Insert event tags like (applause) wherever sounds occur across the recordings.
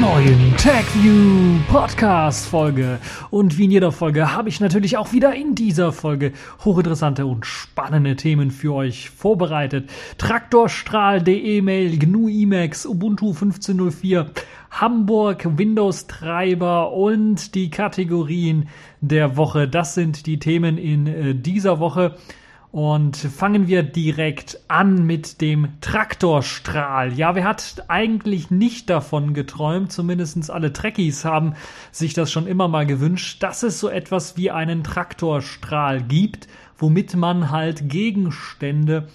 neuen TagView Podcast Folge. Und wie in jeder Folge habe ich natürlich auch wieder in dieser Folge hochinteressante und spannende Themen für euch vorbereitet. Traktorstrahl.de Mail, GNU Emacs, Ubuntu 1504, Hamburg, Windows Treiber und die Kategorien der Woche. Das sind die Themen in äh, dieser Woche. Und fangen wir direkt an mit dem Traktorstrahl. Ja, wer hat eigentlich nicht davon geträumt? Zumindest alle Trekkies haben sich das schon immer mal gewünscht, dass es so etwas wie einen Traktorstrahl gibt, womit man halt Gegenstände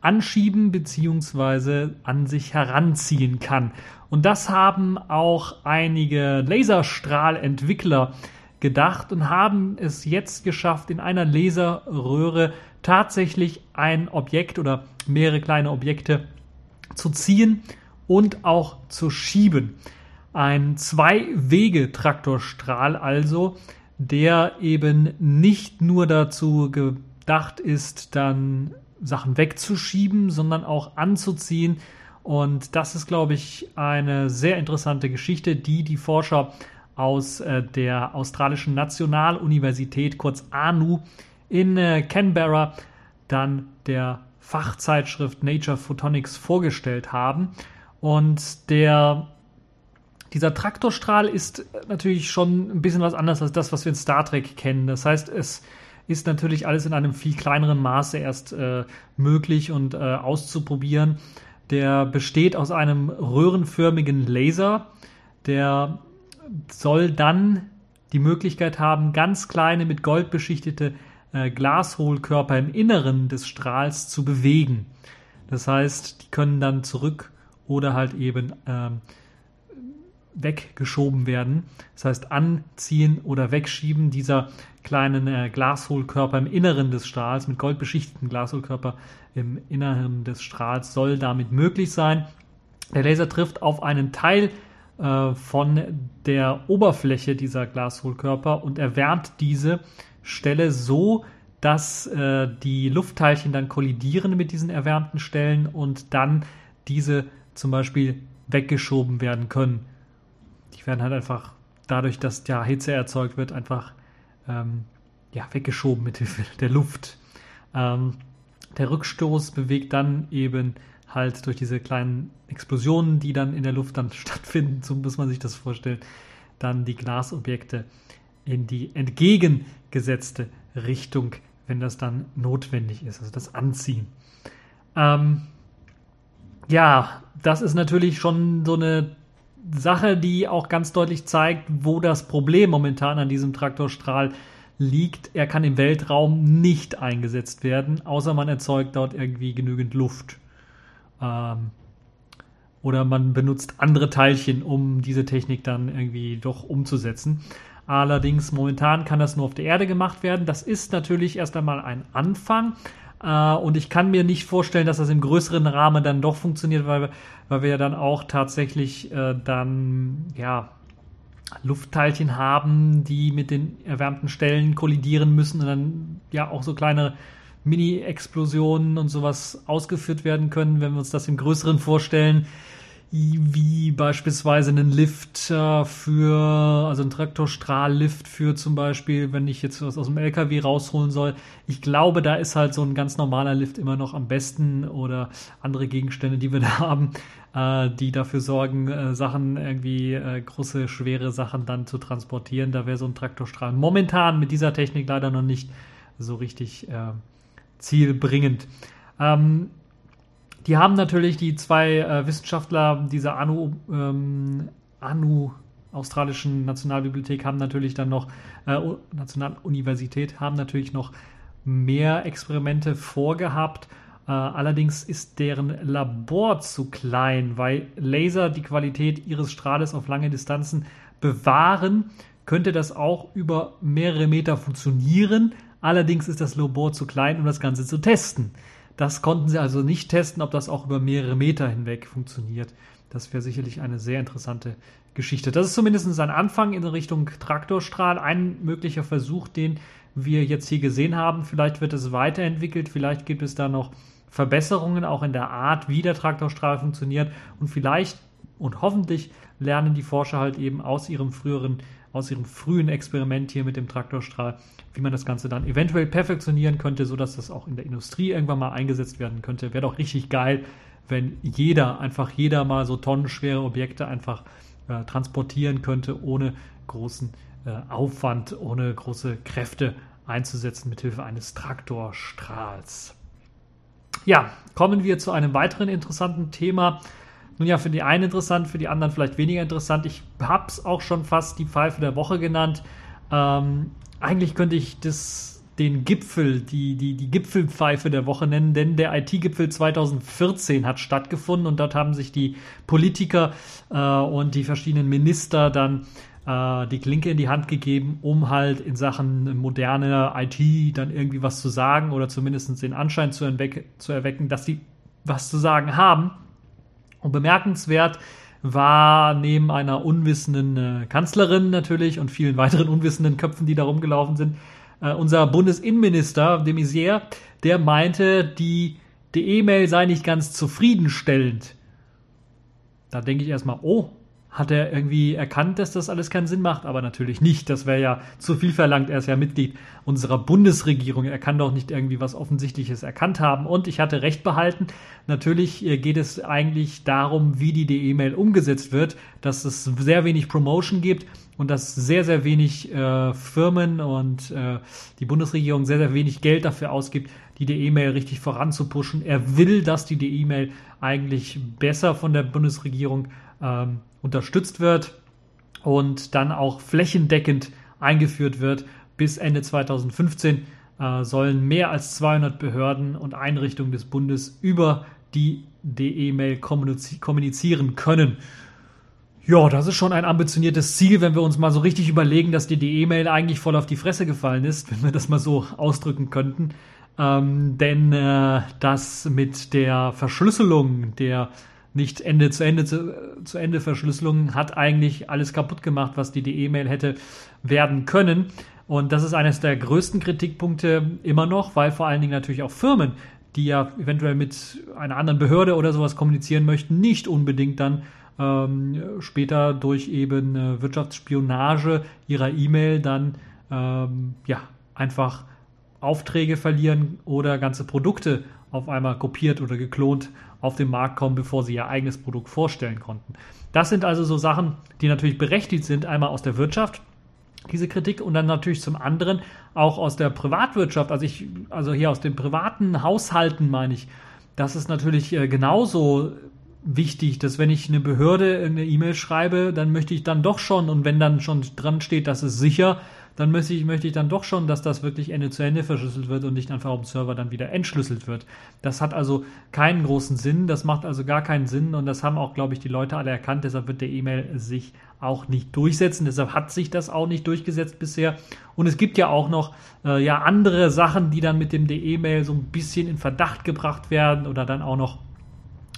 anschieben bzw. an sich heranziehen kann. Und das haben auch einige Laserstrahlentwickler gedacht und haben es jetzt geschafft, in einer Laserröhre tatsächlich ein Objekt oder mehrere kleine Objekte zu ziehen und auch zu schieben. Ein Zwei-Wege-Traktorstrahl also, der eben nicht nur dazu gedacht ist, dann Sachen wegzuschieben, sondern auch anzuziehen. Und das ist, glaube ich, eine sehr interessante Geschichte, die die Forscher aus äh, der australischen Nationaluniversität, kurz ANU, in äh, Canberra dann der Fachzeitschrift Nature Photonics vorgestellt haben. Und der, dieser Traktorstrahl ist natürlich schon ein bisschen was anderes als das, was wir in Star Trek kennen. Das heißt, es ist natürlich alles in einem viel kleineren Maße erst äh, möglich und äh, auszuprobieren. Der besteht aus einem röhrenförmigen Laser, der soll dann die Möglichkeit haben, ganz kleine mit Gold beschichtete äh, Glashohlkörper im Inneren des Strahls zu bewegen. Das heißt, die können dann zurück oder halt eben ähm, weggeschoben werden. Das heißt, anziehen oder wegschieben dieser kleinen äh, Glashohlkörper im Inneren des Strahls, mit goldbeschichteten Glashohlkörper im Inneren des Strahls soll damit möglich sein. Der Laser trifft auf einen Teil äh, von der Oberfläche dieser Glashohlkörper und erwärmt diese Stelle so, dass äh, die Luftteilchen dann kollidieren mit diesen erwärmten Stellen und dann diese zum Beispiel weggeschoben werden können. Die werden halt einfach dadurch, dass ja Hitze erzeugt wird, einfach ähm, ja, weggeschoben mit Hilfe (laughs) der Luft. Ähm, der Rückstoß bewegt dann eben halt durch diese kleinen Explosionen, die dann in der Luft dann (laughs) stattfinden, so muss man sich das vorstellen, dann die Glasobjekte in die entgegengesetzte Richtung, wenn das dann notwendig ist, also das Anziehen. Ähm, ja, das ist natürlich schon so eine Sache, die auch ganz deutlich zeigt, wo das Problem momentan an diesem Traktorstrahl liegt. Er kann im Weltraum nicht eingesetzt werden, außer man erzeugt dort irgendwie genügend Luft. Ähm, oder man benutzt andere Teilchen, um diese Technik dann irgendwie doch umzusetzen. Allerdings momentan kann das nur auf der Erde gemacht werden. Das ist natürlich erst einmal ein Anfang. Äh, und ich kann mir nicht vorstellen, dass das im größeren Rahmen dann doch funktioniert, weil, weil wir ja dann auch tatsächlich äh, dann, ja, Luftteilchen haben, die mit den erwärmten Stellen kollidieren müssen und dann ja auch so kleine Mini-Explosionen und sowas ausgeführt werden können, wenn wir uns das im Größeren vorstellen wie beispielsweise einen Lift für, also ein Traktorstrahllift für zum Beispiel, wenn ich jetzt was aus dem LKW rausholen soll. Ich glaube, da ist halt so ein ganz normaler Lift immer noch am besten oder andere Gegenstände, die wir (laughs) da haben, äh, die dafür sorgen, äh, Sachen irgendwie, äh, große, schwere Sachen dann zu transportieren. Da wäre so ein Traktorstrahl momentan mit dieser Technik leider noch nicht so richtig zielbringend. Ähm, die haben natürlich die zwei äh, Wissenschaftler dieser ANU, ähm, ANU australischen Nationalbibliothek haben natürlich dann noch, äh, Nationaluniversität haben natürlich noch mehr Experimente vorgehabt. Äh, allerdings ist deren Labor zu klein, weil Laser die Qualität ihres Strahles auf lange Distanzen bewahren, könnte das auch über mehrere Meter funktionieren. Allerdings ist das Labor zu klein, um das Ganze zu testen. Das konnten sie also nicht testen, ob das auch über mehrere Meter hinweg funktioniert. Das wäre sicherlich eine sehr interessante Geschichte. Das ist zumindest ein Anfang in Richtung Traktorstrahl. Ein möglicher Versuch, den wir jetzt hier gesehen haben. Vielleicht wird es weiterentwickelt, vielleicht gibt es da noch Verbesserungen auch in der Art, wie der Traktorstrahl funktioniert und vielleicht und hoffentlich lernen die Forscher halt eben aus ihrem früheren, aus ihrem frühen Experiment hier mit dem Traktorstrahl, wie man das Ganze dann eventuell perfektionieren könnte, sodass das auch in der Industrie irgendwann mal eingesetzt werden könnte. Wäre doch richtig geil, wenn jeder, einfach jeder mal so tonnenschwere Objekte einfach äh, transportieren könnte, ohne großen äh, Aufwand, ohne große Kräfte einzusetzen mithilfe eines Traktorstrahls. Ja, kommen wir zu einem weiteren interessanten Thema. Nun ja, für die einen interessant, für die anderen vielleicht weniger interessant. Ich habe es auch schon fast die Pfeife der Woche genannt. Ähm, eigentlich könnte ich das, den Gipfel, die, die, die Gipfelpfeife der Woche nennen, denn der IT-Gipfel 2014 hat stattgefunden und dort haben sich die Politiker äh, und die verschiedenen Minister dann äh, die Klinke in die Hand gegeben, um halt in Sachen moderne IT dann irgendwie was zu sagen oder zumindest den Anschein zu, zu erwecken, dass sie was zu sagen haben. Und bemerkenswert war neben einer unwissenden äh, Kanzlerin natürlich und vielen weiteren unwissenden Köpfen, die da rumgelaufen sind, äh, unser Bundesinnenminister de Maizière, der meinte, die E-Mail sei nicht ganz zufriedenstellend. Da denke ich erstmal, oh, hat er irgendwie erkannt, dass das alles keinen Sinn macht, aber natürlich nicht. Das wäre ja zu viel verlangt. Er ist ja Mitglied unserer Bundesregierung. Er kann doch nicht irgendwie was Offensichtliches erkannt haben. Und ich hatte recht behalten. Natürlich äh, geht es eigentlich darum, wie die E-Mail umgesetzt wird, dass es sehr wenig Promotion gibt und dass sehr, sehr wenig äh, Firmen und äh, die Bundesregierung sehr, sehr wenig Geld dafür ausgibt, die E-Mail richtig voranzupushen. Er will, dass die E-Mail eigentlich besser von der Bundesregierung ähm, unterstützt wird und dann auch flächendeckend eingeführt wird. Bis Ende 2015 äh, sollen mehr als 200 Behörden und Einrichtungen des Bundes über die DE-Mail kommunizieren können. Ja, das ist schon ein ambitioniertes Ziel, wenn wir uns mal so richtig überlegen, dass die DE-Mail eigentlich voll auf die Fresse gefallen ist, wenn wir das mal so ausdrücken könnten. Ähm, denn äh, das mit der Verschlüsselung der nicht Ende zu Ende zu, zu Ende Verschlüsselung hat eigentlich alles kaputt gemacht, was die E-Mail hätte werden können. Und das ist eines der größten Kritikpunkte immer noch, weil vor allen Dingen natürlich auch Firmen, die ja eventuell mit einer anderen Behörde oder sowas kommunizieren möchten, nicht unbedingt dann ähm, später durch eben äh, Wirtschaftsspionage ihrer E-Mail dann ähm, ja einfach Aufträge verlieren oder ganze Produkte auf einmal kopiert oder geklont auf den Markt kommen, bevor sie ihr eigenes Produkt vorstellen konnten. Das sind also so Sachen, die natürlich berechtigt sind, einmal aus der Wirtschaft, diese Kritik, und dann natürlich zum anderen auch aus der Privatwirtschaft, also ich, also hier aus den privaten Haushalten meine ich, das ist natürlich äh, genauso wichtig, dass wenn ich eine Behörde eine E-Mail schreibe, dann möchte ich dann doch schon, und wenn dann schon dran steht, das ist sicher, dann möchte ich, möchte ich dann doch schon, dass das wirklich Ende zu Ende verschlüsselt wird und nicht einfach auf dem Server dann wieder entschlüsselt wird. Das hat also keinen großen Sinn, das macht also gar keinen Sinn und das haben auch, glaube ich, die Leute alle erkannt, deshalb wird der E-Mail sich auch nicht durchsetzen, deshalb hat sich das auch nicht durchgesetzt bisher und es gibt ja auch noch äh, ja andere Sachen, die dann mit dem E-Mail so ein bisschen in Verdacht gebracht werden oder dann auch noch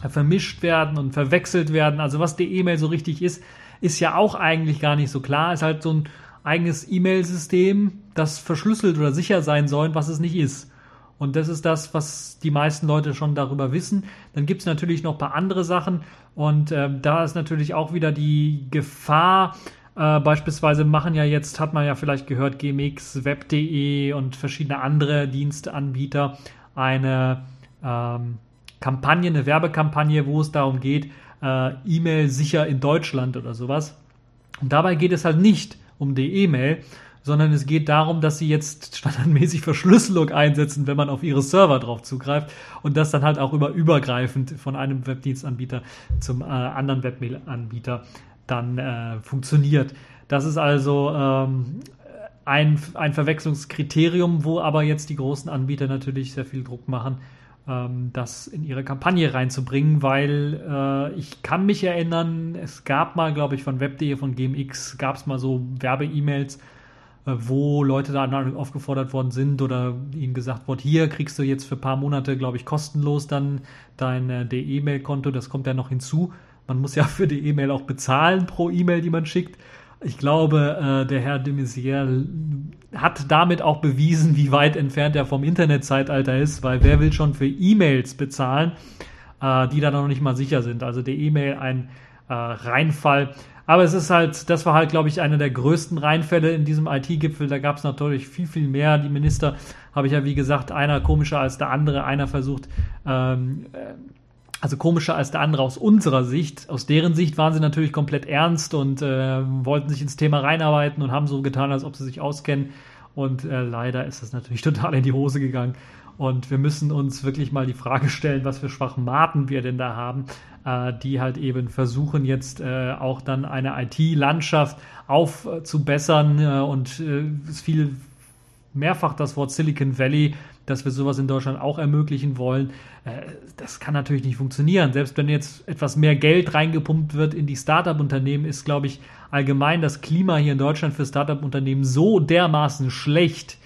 vermischt werden und verwechselt werden. Also was die E-Mail so richtig ist, ist ja auch eigentlich gar nicht so klar. Ist halt so ein eigenes E-Mail-System, das verschlüsselt oder sicher sein soll, was es nicht ist. Und das ist das, was die meisten Leute schon darüber wissen. Dann gibt es natürlich noch ein paar andere Sachen. Und äh, da ist natürlich auch wieder die Gefahr, äh, beispielsweise machen ja jetzt, hat man ja vielleicht gehört, GMX, Web.de und verschiedene andere Dienstanbieter eine ähm, Kampagne, eine Werbekampagne, wo es darum geht, äh, E-Mail sicher in Deutschland oder sowas. Und dabei geht es halt nicht um die E-Mail, sondern es geht darum, dass sie jetzt standardmäßig Verschlüsselung einsetzen, wenn man auf ihre Server drauf zugreift und das dann halt auch über übergreifend von einem Webdienstanbieter zum äh, anderen Webmail-Anbieter dann äh, funktioniert. Das ist also ähm, ein, ein Verwechslungskriterium, wo aber jetzt die großen Anbieter natürlich sehr viel Druck machen, das in ihre Kampagne reinzubringen, weil äh, ich kann mich erinnern, es gab mal, glaube ich, von Web.de, von GMX, gab es mal so Werbe-E-Mails, äh, wo Leute da aufgefordert worden sind oder ihnen gesagt wurde, hier kriegst du jetzt für ein paar Monate, glaube ich, kostenlos dann dein äh, E-Mail-Konto, das kommt ja noch hinzu. Man muss ja (laughs) für die E-Mail auch bezahlen pro E-Mail, die man schickt. Ich glaube, äh, der Herr de Maizière hat damit auch bewiesen, wie weit entfernt er vom Internetzeitalter ist, weil wer will schon für E-Mails bezahlen, äh, die dann noch nicht mal sicher sind. Also der E-Mail ein, äh, Reinfall. Aber es ist halt, das war halt, glaube ich, einer der größten Reinfälle in diesem IT-Gipfel. Da gab es natürlich viel, viel mehr. Die Minister habe ich ja, wie gesagt, einer komischer als der andere. Einer versucht, ähm, äh, also komischer als der andere aus unserer Sicht. Aus deren Sicht waren sie natürlich komplett ernst und äh, wollten sich ins Thema reinarbeiten und haben so getan, als ob sie sich auskennen. Und äh, leider ist das natürlich (laughs) total in die Hose gegangen. Und wir müssen uns wirklich mal die Frage stellen, was für Schwachmaten wir denn da haben, äh, die halt eben versuchen jetzt äh, auch dann eine IT-Landschaft aufzubessern. Äh, und äh, es fiel mehrfach das Wort Silicon Valley, dass wir sowas in Deutschland auch ermöglichen wollen. Äh, das kann natürlich nicht funktionieren. Selbst wenn jetzt etwas mehr Geld reingepumpt wird in die Startup-Unternehmen, ist, glaube ich, allgemein das Klima hier in Deutschland für Startup-Unternehmen so dermaßen schlecht,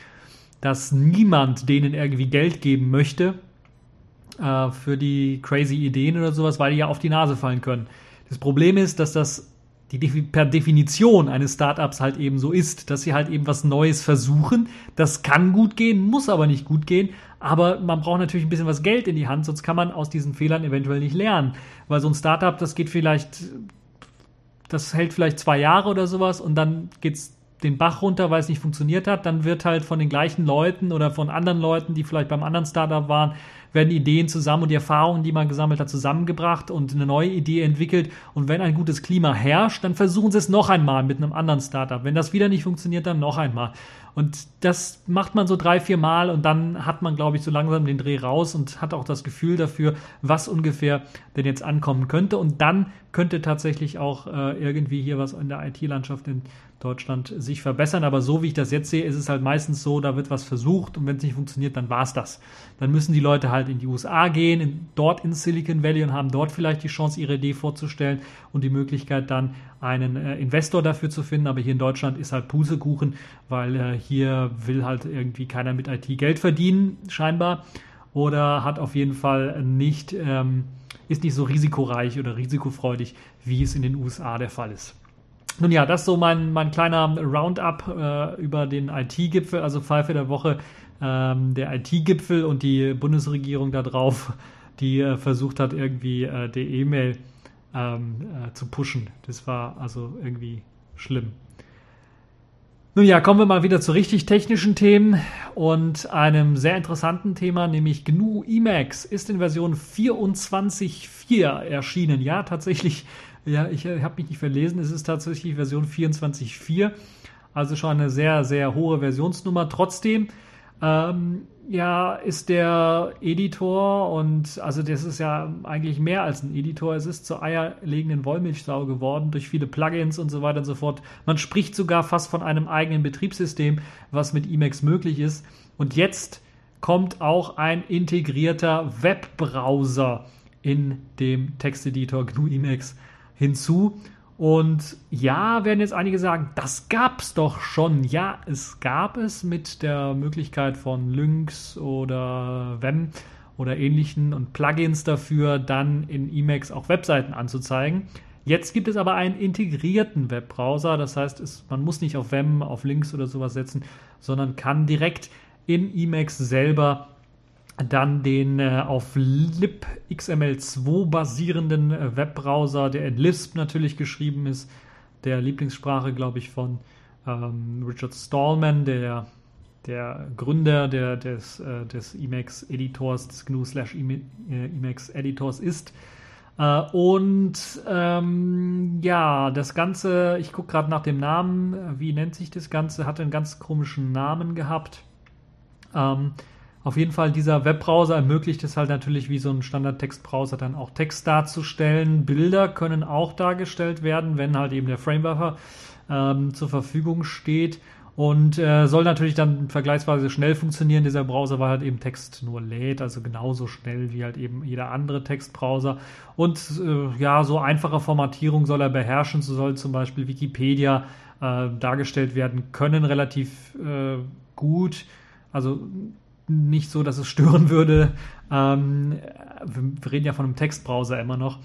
dass niemand denen irgendwie Geld geben möchte äh, für die crazy Ideen oder sowas, weil die ja auf die Nase fallen können. Das Problem ist, dass das die per Definition eines Startups halt eben so ist, dass sie halt eben was Neues versuchen. Das kann gut gehen, muss aber nicht gut gehen. Aber man braucht natürlich ein bisschen was Geld in die Hand, sonst kann man aus diesen Fehlern eventuell nicht lernen. Weil so ein Startup, das geht vielleicht, das hält vielleicht zwei Jahre oder sowas und dann geht's den Bach runter, weil es nicht funktioniert hat, dann wird halt von den gleichen Leuten oder von anderen Leuten, die vielleicht beim anderen Startup waren, werden Ideen zusammen und die Erfahrungen, die man gesammelt hat, zusammengebracht und eine neue Idee entwickelt. Und wenn ein gutes Klima herrscht, dann versuchen sie es noch einmal mit einem anderen Startup. Wenn das wieder nicht funktioniert, dann noch einmal. Und das macht man so drei, vier Mal und dann hat man, glaube ich, so langsam den Dreh raus und hat auch das Gefühl dafür, was ungefähr denn jetzt ankommen könnte. Und dann könnte tatsächlich auch äh, irgendwie hier was in der IT-Landschaft in Deutschland sich verbessern. Aber so wie ich das jetzt sehe, ist es halt meistens so, da wird was versucht und wenn es nicht funktioniert, dann war es das. Dann müssen die Leute halt in die USA gehen, in, dort in Silicon Valley und haben dort vielleicht die Chance, ihre Idee vorzustellen und die Möglichkeit dann einen äh, Investor dafür zu finden. Aber hier in Deutschland ist halt Pusekuchen, weil äh, hier will halt irgendwie keiner mit IT Geld verdienen, scheinbar. Oder hat auf jeden Fall nicht, ähm, ist nicht so risikoreich oder risikofreudig, wie es in den USA der Fall ist. Nun ja, das ist so mein, mein kleiner Roundup äh, über den IT-Gipfel, also Pfeife der Woche, ähm, der IT-Gipfel und die Bundesregierung da drauf, die äh, versucht hat, irgendwie äh, die E-Mail ähm, äh, zu pushen. Das war also irgendwie schlimm. Nun ja, kommen wir mal wieder zu richtig technischen Themen und einem sehr interessanten Thema, nämlich GNU Emacs ist in Version 24.4 erschienen. Ja, tatsächlich ja, ich äh, habe mich nicht verlesen. Es ist tatsächlich Version 24.4, also schon eine sehr, sehr hohe Versionsnummer. Trotzdem, ähm, ja, ist der Editor und also das ist ja eigentlich mehr als ein Editor. Es ist zur eierlegenden Wollmilchsau geworden durch viele Plugins und so weiter und so fort. Man spricht sogar fast von einem eigenen Betriebssystem, was mit Emacs möglich ist. Und jetzt kommt auch ein integrierter Webbrowser in dem Texteditor GNU Emacs hinzu. Und ja, werden jetzt einige sagen, das gab es doch schon. Ja, es gab es mit der Möglichkeit von Lynx oder Vem oder ähnlichen und Plugins dafür, dann in Emacs auch Webseiten anzuzeigen. Jetzt gibt es aber einen integrierten Webbrowser, das heißt, es, man muss nicht auf Vem, auf Links oder sowas setzen, sondern kann direkt in Emacs selber dann den äh, auf libxml2 basierenden äh, Webbrowser, der in Lisp natürlich geschrieben ist, der Lieblingssprache, glaube ich, von ähm, Richard Stallman, der, der Gründer der, des, äh, des Emacs-Editors, des GNU slash äh, ist. Äh, und ähm, ja, das Ganze, ich gucke gerade nach dem Namen, wie nennt sich das Ganze, hat einen ganz komischen Namen gehabt. Ähm, auf jeden Fall, dieser Webbrowser ermöglicht es halt natürlich wie so ein Standard-Textbrowser dann auch Text darzustellen. Bilder können auch dargestellt werden, wenn halt eben der Framebuffer ähm, zur Verfügung steht. Und äh, soll natürlich dann vergleichsweise schnell funktionieren, dieser Browser, weil halt eben Text nur lädt, also genauso schnell wie halt eben jeder andere Textbrowser. Und äh, ja, so einfache Formatierung soll er beherrschen, so soll zum Beispiel Wikipedia äh, dargestellt werden können, relativ äh, gut. Also nicht so, dass es stören würde. Ähm, wir reden ja von einem Textbrowser immer noch.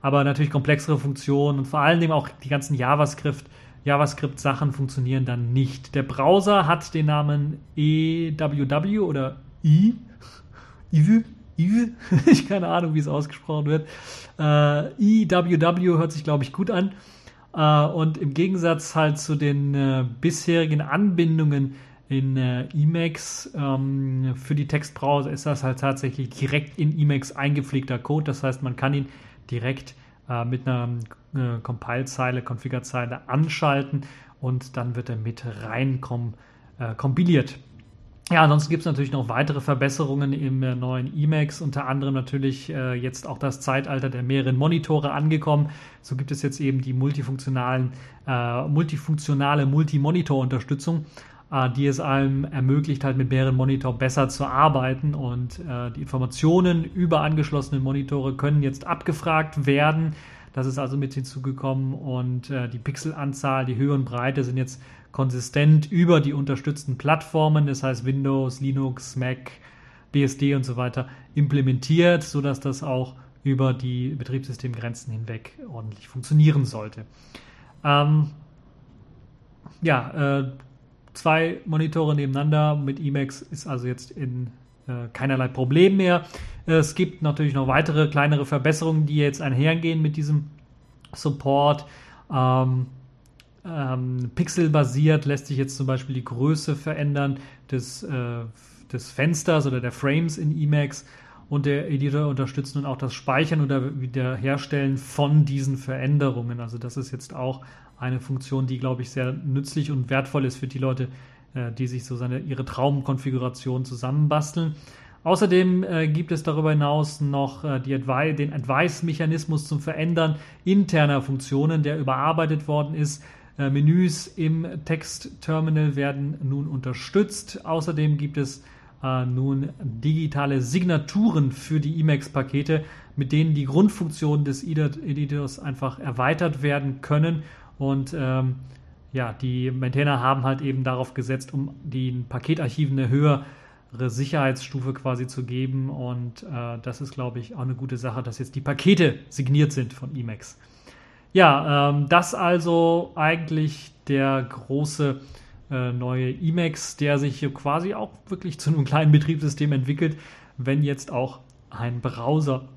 Aber natürlich komplexere Funktionen und vor allen Dingen auch die ganzen JavaScript, JavaScript-Sachen funktionieren dann nicht. Der Browser hat den Namen EWW oder I, IV, I, (laughs) ich keine Ahnung, wie es ausgesprochen wird. Äh, EWW hört sich, glaube ich, gut an. Äh, und im Gegensatz halt zu den äh, bisherigen Anbindungen in äh, Emacs ähm, für die Textbrowser ist das halt tatsächlich direkt in Emacs eingepflegter Code. Das heißt, man kann ihn direkt äh, mit einer äh, Compile-Zeile, Configure-Zeile anschalten und dann wird er mit rein äh, kompiliert. Ja, ansonsten gibt es natürlich noch weitere Verbesserungen im äh, neuen Emacs, unter anderem natürlich äh, jetzt auch das Zeitalter der mehreren Monitore angekommen. So gibt es jetzt eben die multifunktionalen, äh, multifunktionale Multimonitor-Unterstützung, die es einem ermöglicht, halt mit mehreren Monitoren besser zu arbeiten und äh, die Informationen über angeschlossene Monitore können jetzt abgefragt werden. Das ist also mit hinzugekommen und äh, die Pixelanzahl, die Höhe und Breite sind jetzt konsistent über die unterstützten Plattformen, das heißt Windows, Linux, Mac, BSD und so weiter, implementiert, sodass das auch über die Betriebssystemgrenzen hinweg ordentlich funktionieren sollte. Ähm, ja, äh, zwei Monitore nebeneinander mit Emacs ist also jetzt in äh, keinerlei Problem mehr. Es gibt natürlich noch weitere kleinere Verbesserungen, die jetzt einhergehen mit diesem Support. Ähm, ähm, pixelbasiert lässt sich jetzt zum Beispiel die Größe verändern des, äh, des Fensters oder der Frames in Emacs und der Editor unterstützt nun auch das Speichern oder Wiederherstellen von diesen Veränderungen. Also das ist jetzt auch eine Funktion, die, glaube ich, sehr nützlich und wertvoll ist für die Leute, äh, die sich so seine, ihre Traumkonfiguration zusammenbasteln. Außerdem äh, gibt es darüber hinaus noch äh, die Advi den Advice-Mechanismus zum Verändern interner Funktionen, der überarbeitet worden ist. Äh, Menüs im Textterminal werden nun unterstützt. Außerdem gibt es äh, nun digitale Signaturen für die Emacs-Pakete, mit denen die Grundfunktionen des Editors einfach erweitert werden können. Und ähm, ja, die Maintainer haben halt eben darauf gesetzt, um den Paketarchiven eine höhere Sicherheitsstufe quasi zu geben. Und äh, das ist, glaube ich, auch eine gute Sache, dass jetzt die Pakete signiert sind von Emacs. Ja, ähm, das also eigentlich der große äh, neue Emacs, der sich hier quasi auch wirklich zu einem kleinen Betriebssystem entwickelt, wenn jetzt auch ein Browser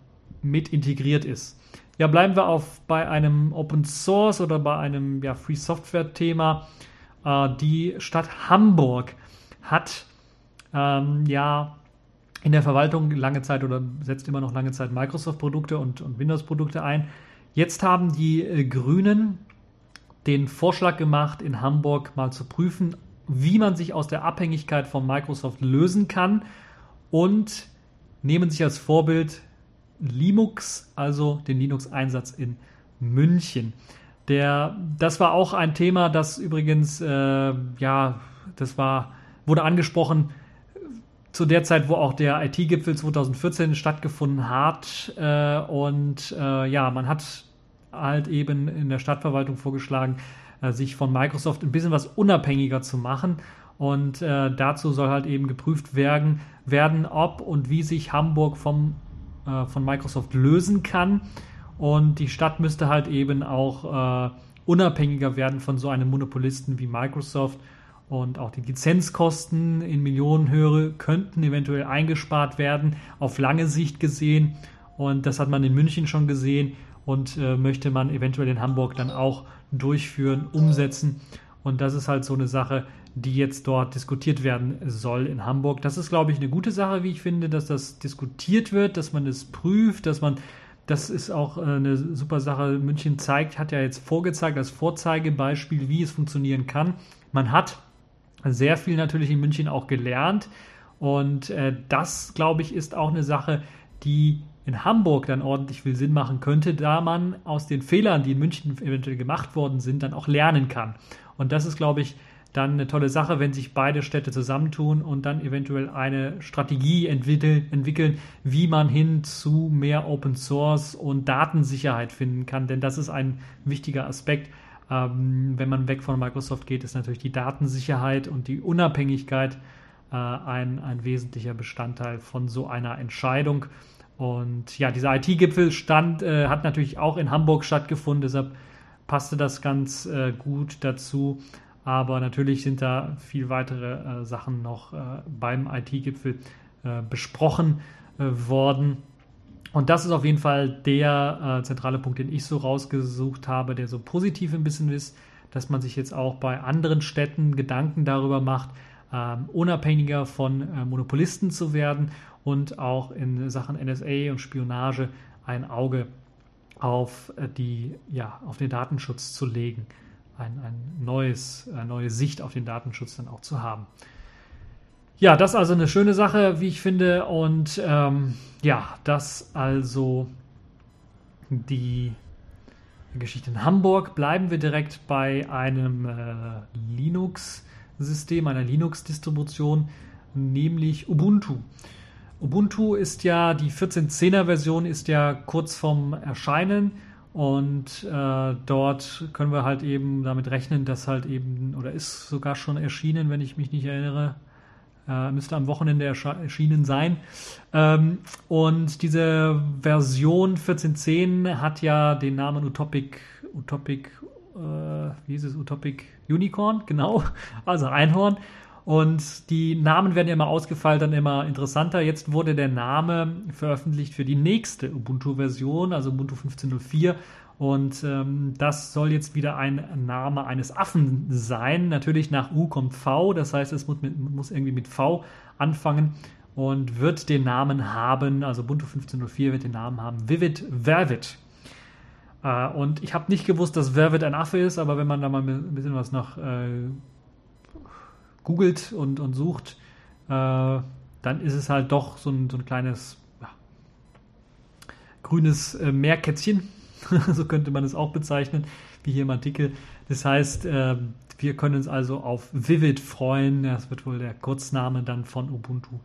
mit integriert ist. Ja, bleiben wir auf bei einem Open Source oder bei einem ja, Free Software Thema. Äh, die Stadt Hamburg hat ähm, ja in der Verwaltung lange Zeit oder setzt immer noch lange Zeit Microsoft Produkte und, und Windows Produkte ein. Jetzt haben die äh, Grünen den Vorschlag gemacht, in Hamburg mal zu prüfen, wie man sich aus der Abhängigkeit von Microsoft lösen kann und nehmen sich als Vorbild Linux, also den Linux-Einsatz in München. Der, das war auch ein Thema, das übrigens, äh, ja, das war, wurde angesprochen zu der Zeit, wo auch der IT-Gipfel 2014 stattgefunden hat. Äh, und äh, ja, man hat halt eben in der Stadtverwaltung vorgeschlagen, äh, sich von Microsoft ein bisschen was unabhängiger zu machen. Und äh, dazu soll halt eben geprüft werden, werden, ob und wie sich Hamburg vom, äh, von Microsoft lösen kann. Und die Stadt müsste halt eben auch äh, unabhängiger werden von so einem Monopolisten wie Microsoft und auch die Lizenzkosten in Millionenhöhe könnten eventuell eingespart werden, auf lange Sicht gesehen. Und das hat man in München schon gesehen und äh, möchte man eventuell in Hamburg dann auch durchführen, umsetzen. Und das ist halt so eine Sache, die jetzt dort diskutiert werden soll in Hamburg. Das ist, glaube ich, eine gute Sache, wie ich finde, dass das diskutiert wird, dass man es prüft, dass man, das ist auch äh, eine super Sache. München zeigt, hat ja jetzt vorgezeigt als Vorzeigebeispiel, wie es funktionieren kann. Man hat sehr viel natürlich in München auch gelernt. Und äh, das, glaube ich, ist auch eine Sache, die in Hamburg dann ordentlich viel Sinn machen könnte, da man aus den Fehlern, die in München eventuell gemacht worden sind, dann auch lernen kann. Und das ist, glaube ich, dann eine tolle Sache, wenn sich beide Städte zusammentun und dann eventuell eine Strategie entwickeln, wie man hin zu mehr Open Source und Datensicherheit finden kann. Denn das ist ein wichtiger Aspekt, ähm, wenn man weg von Microsoft geht, ist natürlich die Datensicherheit und die Unabhängigkeit äh, ein, ein wesentlicher Bestandteil von so einer Entscheidung. Und ja, dieser IT-Gipfel stand, äh, hat natürlich auch in Hamburg stattgefunden, deshalb passte das ganz äh, gut dazu. Aber natürlich sind da viel weitere äh, Sachen noch äh, beim IT-Gipfel äh, besprochen äh, worden. Und das ist auf jeden Fall der äh, zentrale Punkt, den ich so rausgesucht habe, der so positiv ein bisschen ist, dass man sich jetzt auch bei anderen Städten Gedanken darüber macht, ähm, unabhängiger von äh, Monopolisten zu werden und auch in Sachen NSA und Spionage ein Auge auf die, ja, auf den Datenschutz zu legen, ein, ein neues, eine neue Sicht auf den Datenschutz dann auch zu haben. Ja, das ist also eine schöne Sache, wie ich finde. Und ähm, ja, das also die Geschichte in Hamburg. Bleiben wir direkt bei einem äh, Linux-System, einer Linux-Distribution, nämlich Ubuntu. Ubuntu ist ja, die 14.10er Version ist ja kurz vorm Erscheinen und äh, dort können wir halt eben damit rechnen, dass halt eben, oder ist sogar schon erschienen, wenn ich mich nicht erinnere, äh, müsste am Wochenende erschienen sein. Ähm, und diese Version 14.10 hat ja den Namen Utopic, Utopic, äh, wie hieß es, Utopic Unicorn, genau, (laughs) also Einhorn. Und die Namen werden immer ausgefeilt, dann immer interessanter. Jetzt wurde der Name veröffentlicht für die nächste Ubuntu-Version, also Ubuntu 15.04. Und ähm, das soll jetzt wieder ein Name eines Affen sein. Natürlich nach U kommt V, das heißt, es muss, mit, muss irgendwie mit V anfangen und wird den Namen haben, also Ubuntu 15.04 wird den Namen haben, Vivid Vervid. Äh, und ich habe nicht gewusst, dass Vervid ein Affe ist, aber wenn man da mal ein bisschen was nach äh, googelt und, und sucht, äh, dann ist es halt doch so ein, so ein kleines ja, grünes äh, Meerkätzchen (laughs) so könnte man es auch bezeichnen, wie hier im Artikel. Das heißt, äh, wir können uns also auf Vivid freuen. Das wird wohl der Kurzname dann von Ubuntu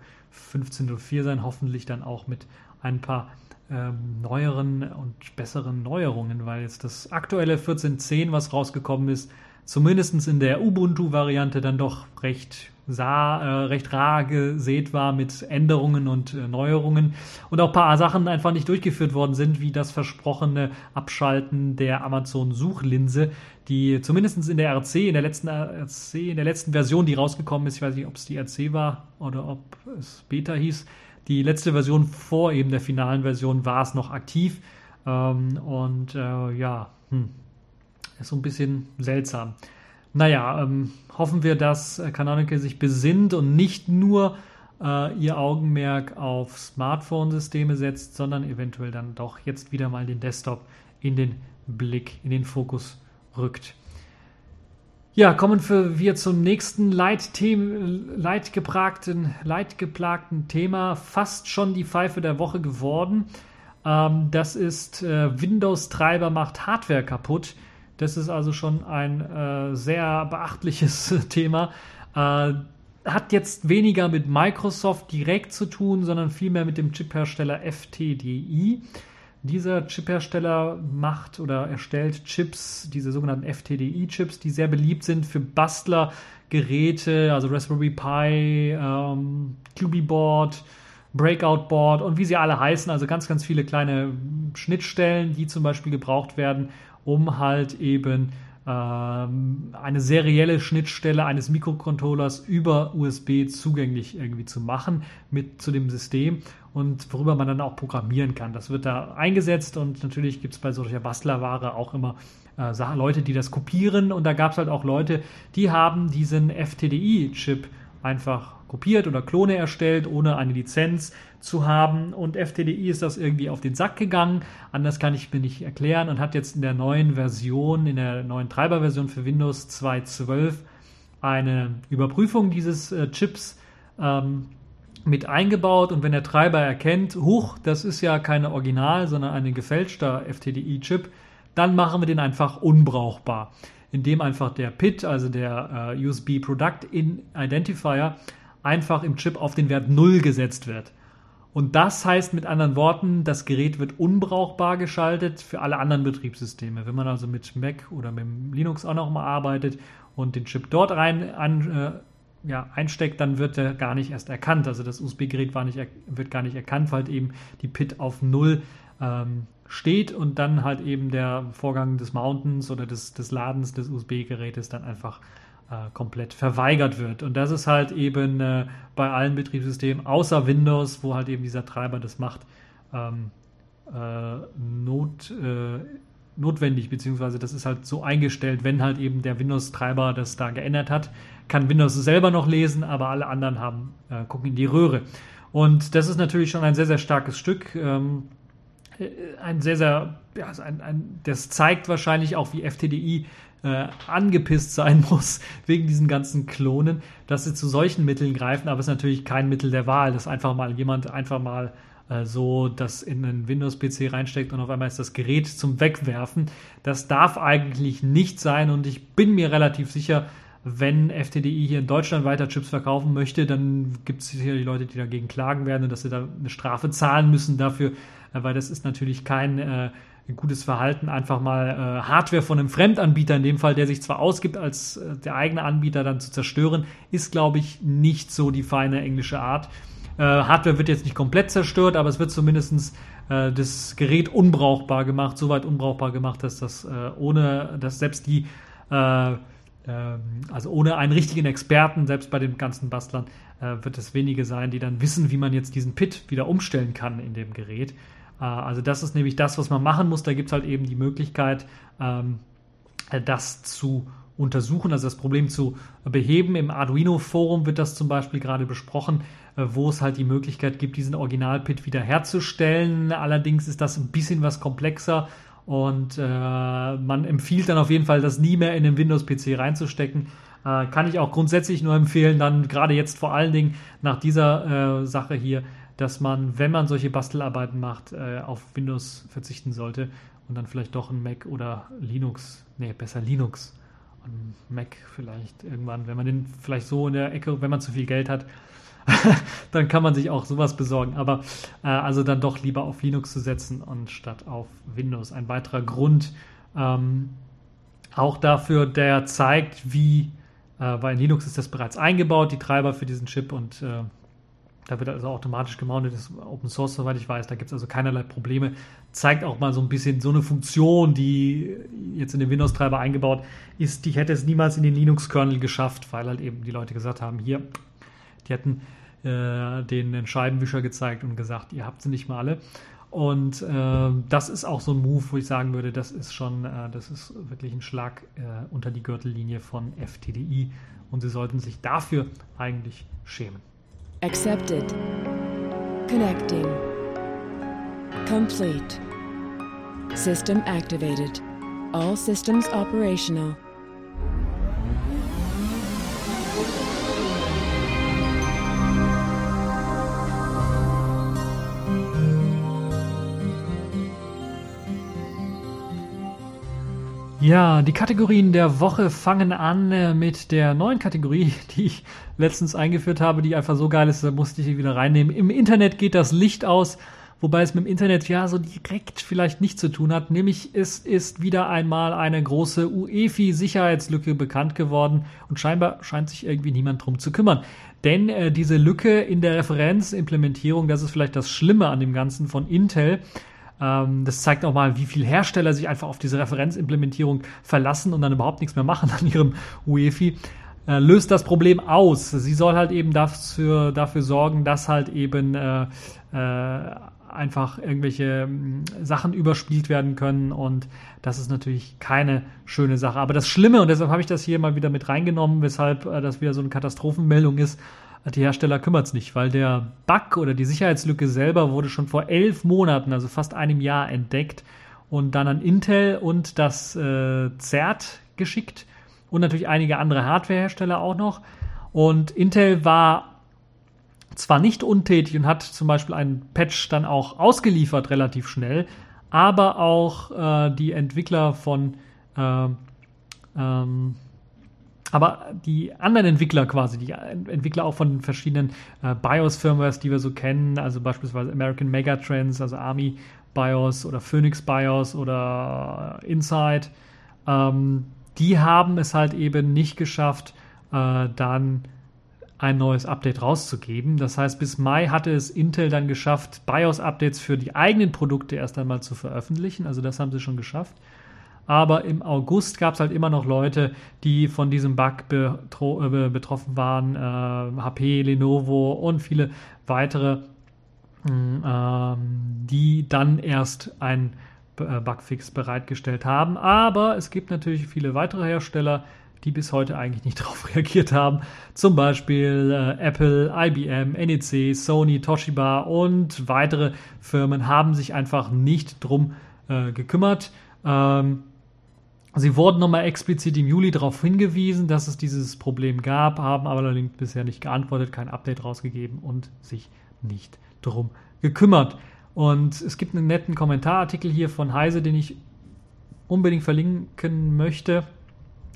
15.04 sein, hoffentlich dann auch mit ein paar ähm, neueren und besseren Neuerungen, weil jetzt das aktuelle 14.10, was rausgekommen ist, zumindest in der Ubuntu-Variante dann doch recht sah, äh, recht rar gesät war mit Änderungen und äh, Neuerungen. Und auch ein paar Sachen einfach nicht durchgeführt worden sind, wie das versprochene Abschalten der Amazon-Suchlinse, die zumindest in der RC, in der letzten RC, in der letzten Version, die rausgekommen ist, ich weiß nicht, ob es die RC war oder ob es Beta hieß, die letzte Version vor eben der finalen Version war es noch aktiv. Ähm, und äh, ja, hm, ist so ein bisschen seltsam. Naja, ähm, hoffen wir, dass äh, Canonical sich besinnt und nicht nur äh, ihr Augenmerk auf Smartphone-Systeme setzt, sondern eventuell dann doch jetzt wieder mal den Desktop in den Blick, in den Fokus rückt. Ja, kommen wir zum nächsten leidgeplagten, leidgeplagten Thema. Fast schon die Pfeife der Woche geworden. Ähm, das ist äh, Windows-Treiber macht Hardware kaputt. Das ist also schon ein äh, sehr beachtliches (laughs) Thema. Äh, hat jetzt weniger mit Microsoft direkt zu tun, sondern vielmehr mit dem Chiphersteller FTDI. Dieser Chiphersteller macht oder erstellt Chips, diese sogenannten FTDI-Chips, die sehr beliebt sind für Bastlergeräte, also Raspberry Pi, ähm, QB-Board, Breakout Board und wie sie alle heißen, also ganz, ganz viele kleine Schnittstellen, die zum Beispiel gebraucht werden, um halt eben ähm, eine serielle Schnittstelle eines Mikrocontrollers über USB zugänglich irgendwie zu machen mit zu dem System und worüber man dann auch programmieren kann. Das wird da eingesetzt und natürlich gibt es bei solcher Bastlerware auch immer äh, Leute, die das kopieren und da gab es halt auch Leute, die haben diesen FTDI-Chip einfach kopiert oder Klone erstellt, ohne eine Lizenz zu haben. Und FTDI ist das irgendwie auf den Sack gegangen. Anders kann ich mir nicht erklären und hat jetzt in der neuen Version, in der neuen Treiberversion für Windows 2.12 eine Überprüfung dieses äh, Chips ähm, mit eingebaut. Und wenn der Treiber erkennt, huch, das ist ja keine Original, sondern ein gefälschter FTDI-Chip, dann machen wir den einfach unbrauchbar indem einfach der PIT, also der äh, USB Product Identifier, einfach im Chip auf den Wert 0 gesetzt wird. Und das heißt mit anderen Worten, das Gerät wird unbrauchbar geschaltet für alle anderen Betriebssysteme. Wenn man also mit Mac oder mit Linux auch noch mal arbeitet und den Chip dort rein an, äh, ja, einsteckt, dann wird er gar nicht erst erkannt. Also das USB-Gerät wird gar nicht erkannt, weil eben die PIT auf 0 ähm, steht und dann halt eben der Vorgang des Mountens oder des, des Ladens des USB-Gerätes dann einfach äh, komplett verweigert wird. Und das ist halt eben äh, bei allen Betriebssystemen, außer Windows, wo halt eben dieser Treiber das macht, ähm, äh, not, äh, notwendig, beziehungsweise das ist halt so eingestellt, wenn halt eben der Windows-Treiber das da geändert hat, kann Windows selber noch lesen, aber alle anderen haben, äh, gucken in die Röhre. Und das ist natürlich schon ein sehr, sehr starkes Stück. Ähm, äh, ein sehr, sehr, ja, ein, ein, das zeigt wahrscheinlich auch, wie FTDI äh, angepisst sein (laughs) muss wegen diesen ganzen Klonen, dass sie zu solchen Mitteln greifen, aber es ist natürlich kein Mittel der Wahl, dass einfach mal jemand einfach mal äh, so das in einen Windows-PC reinsteckt und auf einmal ist das Gerät zum Wegwerfen. Das darf eigentlich nicht sein und ich bin mir relativ sicher, wenn FTDI hier in Deutschland weiter Chips verkaufen möchte, dann gibt es sicherlich Leute, die dagegen klagen werden und dass sie da eine Strafe zahlen müssen dafür, weil das ist natürlich kein äh, gutes Verhalten, einfach mal äh, Hardware von einem Fremdanbieter, in dem Fall, der sich zwar ausgibt, als äh, der eigene Anbieter dann zu zerstören, ist, glaube ich, nicht so die feine englische Art. Äh, Hardware wird jetzt nicht komplett zerstört, aber es wird zumindest äh, das Gerät unbrauchbar gemacht, so weit unbrauchbar gemacht, dass das äh, ohne, dass selbst die äh, ähm, also ohne einen richtigen Experten, selbst bei den ganzen Bastlern, wird es wenige sein, die dann wissen, wie man jetzt diesen Pit wieder umstellen kann in dem Gerät. Äh, also das ist nämlich das, was man machen muss. Da gibt es halt eben die Möglichkeit, ähm, äh, das zu untersuchen, also das Problem zu beheben. Im Arduino-Forum wird das zum Beispiel gerade besprochen, wo es halt die Möglichkeit gibt, diesen Original-Pit wiederherzustellen. Allerdings ist das ein bisschen was komplexer und äh, man empfiehlt dann auf jeden Fall, das nie mehr in den Windows-PC reinzustecken. Äh, kann ich auch grundsätzlich nur empfehlen, dann gerade jetzt vor allen Dingen nach dieser äh, Sache hier, dass man, wenn man solche Bastelarbeiten macht, äh, auf Windows verzichten sollte und dann vielleicht doch ein Mac oder Linux, nee, besser Linux und Mac vielleicht irgendwann, wenn man den vielleicht so in der Ecke, wenn man zu viel Geld hat, (laughs) dann kann man sich auch sowas besorgen. Aber äh, also dann doch lieber auf Linux zu setzen anstatt auf Windows. Ein weiterer Grund ähm, auch dafür, der zeigt, wie, äh, weil in Linux ist das bereits eingebaut, die Treiber für diesen Chip und äh, da wird also automatisch gemountet, ist Open Source, soweit ich weiß, da gibt es also keinerlei Probleme. Zeigt auch mal so ein bisschen so eine Funktion, die jetzt in den Windows-Treiber eingebaut ist, die hätte es niemals in den Linux-Kernel geschafft, weil halt eben die Leute gesagt haben, hier, die hätten äh, den Scheibenwischer gezeigt und gesagt, ihr habt sie nicht mal alle. Und äh, das ist auch so ein Move, wo ich sagen würde, das ist schon, äh, das ist wirklich ein Schlag äh, unter die Gürtellinie von FTDI und sie sollten sich dafür eigentlich schämen. Accepted. Connecting. Complete. System activated. All systems operational. Ja, die Kategorien der Woche fangen an äh, mit der neuen Kategorie, (laughs) die ich letztens eingeführt habe, die einfach so geil ist, da musste ich sie wieder reinnehmen. Im Internet geht das Licht aus, wobei es mit dem Internet ja so direkt vielleicht nicht zu tun hat. Nämlich es ist wieder einmal eine große UEFI-Sicherheitslücke bekannt geworden und scheinbar scheint sich irgendwie niemand drum zu kümmern. Denn äh, diese Lücke in der Referenzimplementierung, das ist vielleicht das Schlimme an dem Ganzen von Intel, ähm, das zeigt auch mal, wie viele Hersteller sich einfach auf diese Referenzimplementierung verlassen und dann überhaupt nichts mehr machen an ihrem UEFI. Äh, löst das Problem aus. Sie soll halt eben dafür, dafür sorgen, dass halt eben äh, äh, einfach irgendwelche ähm, Sachen überspielt werden können und das ist natürlich keine schöne Sache. Aber das Schlimme, und deshalb habe ich das hier mal wieder mit reingenommen, weshalb äh, das wieder so eine Katastrophenmeldung ist, die Hersteller kümmert es nicht, weil der Bug oder die Sicherheitslücke selber wurde schon vor elf Monaten, also fast einem Jahr, entdeckt und dann an Intel und das äh, CERT geschickt und natürlich einige andere Hardwarehersteller auch noch. Und Intel war zwar nicht untätig und hat zum Beispiel einen Patch dann auch ausgeliefert relativ schnell, aber auch äh, die Entwickler von äh, ähm, aber die anderen Entwickler quasi, die Entwickler auch von verschiedenen äh, BIOS-Firmwares, die wir so kennen, also beispielsweise American Megatrends, also Army BIOS oder Phoenix BIOS oder Inside, ähm, die haben es halt eben nicht geschafft, äh, dann ein neues Update rauszugeben. Das heißt, bis Mai hatte es Intel dann geschafft, BIOS-Updates für die eigenen Produkte erst einmal zu veröffentlichen. Also das haben sie schon geschafft. aber im August gab es halt immer noch Leute, die von diesem Bug äh, betroffen waren. Äh, HP, Lenovo und viele weitere, äh, die dann erst ein Bugfix bereitgestellt haben. Aber es gibt natürlich viele weitere Hersteller, die bis heute eigentlich nicht (laughs) darauf reagiert haben. Zum Beispiel äh, Apple, IBM, NEC, Sony, Toshiba und weitere Firmen haben sich einfach nicht drum äh, gekümmert. Ähm, Sie wurden nochmal explizit im Juli darauf hingewiesen, dass es dieses Problem gab, haben aber allerdings bisher nicht geantwortet, kein Update rausgegeben und sich nicht drum gekümmert. Und es gibt einen netten Kommentarartikel hier von Heise, den ich unbedingt verlinken möchte,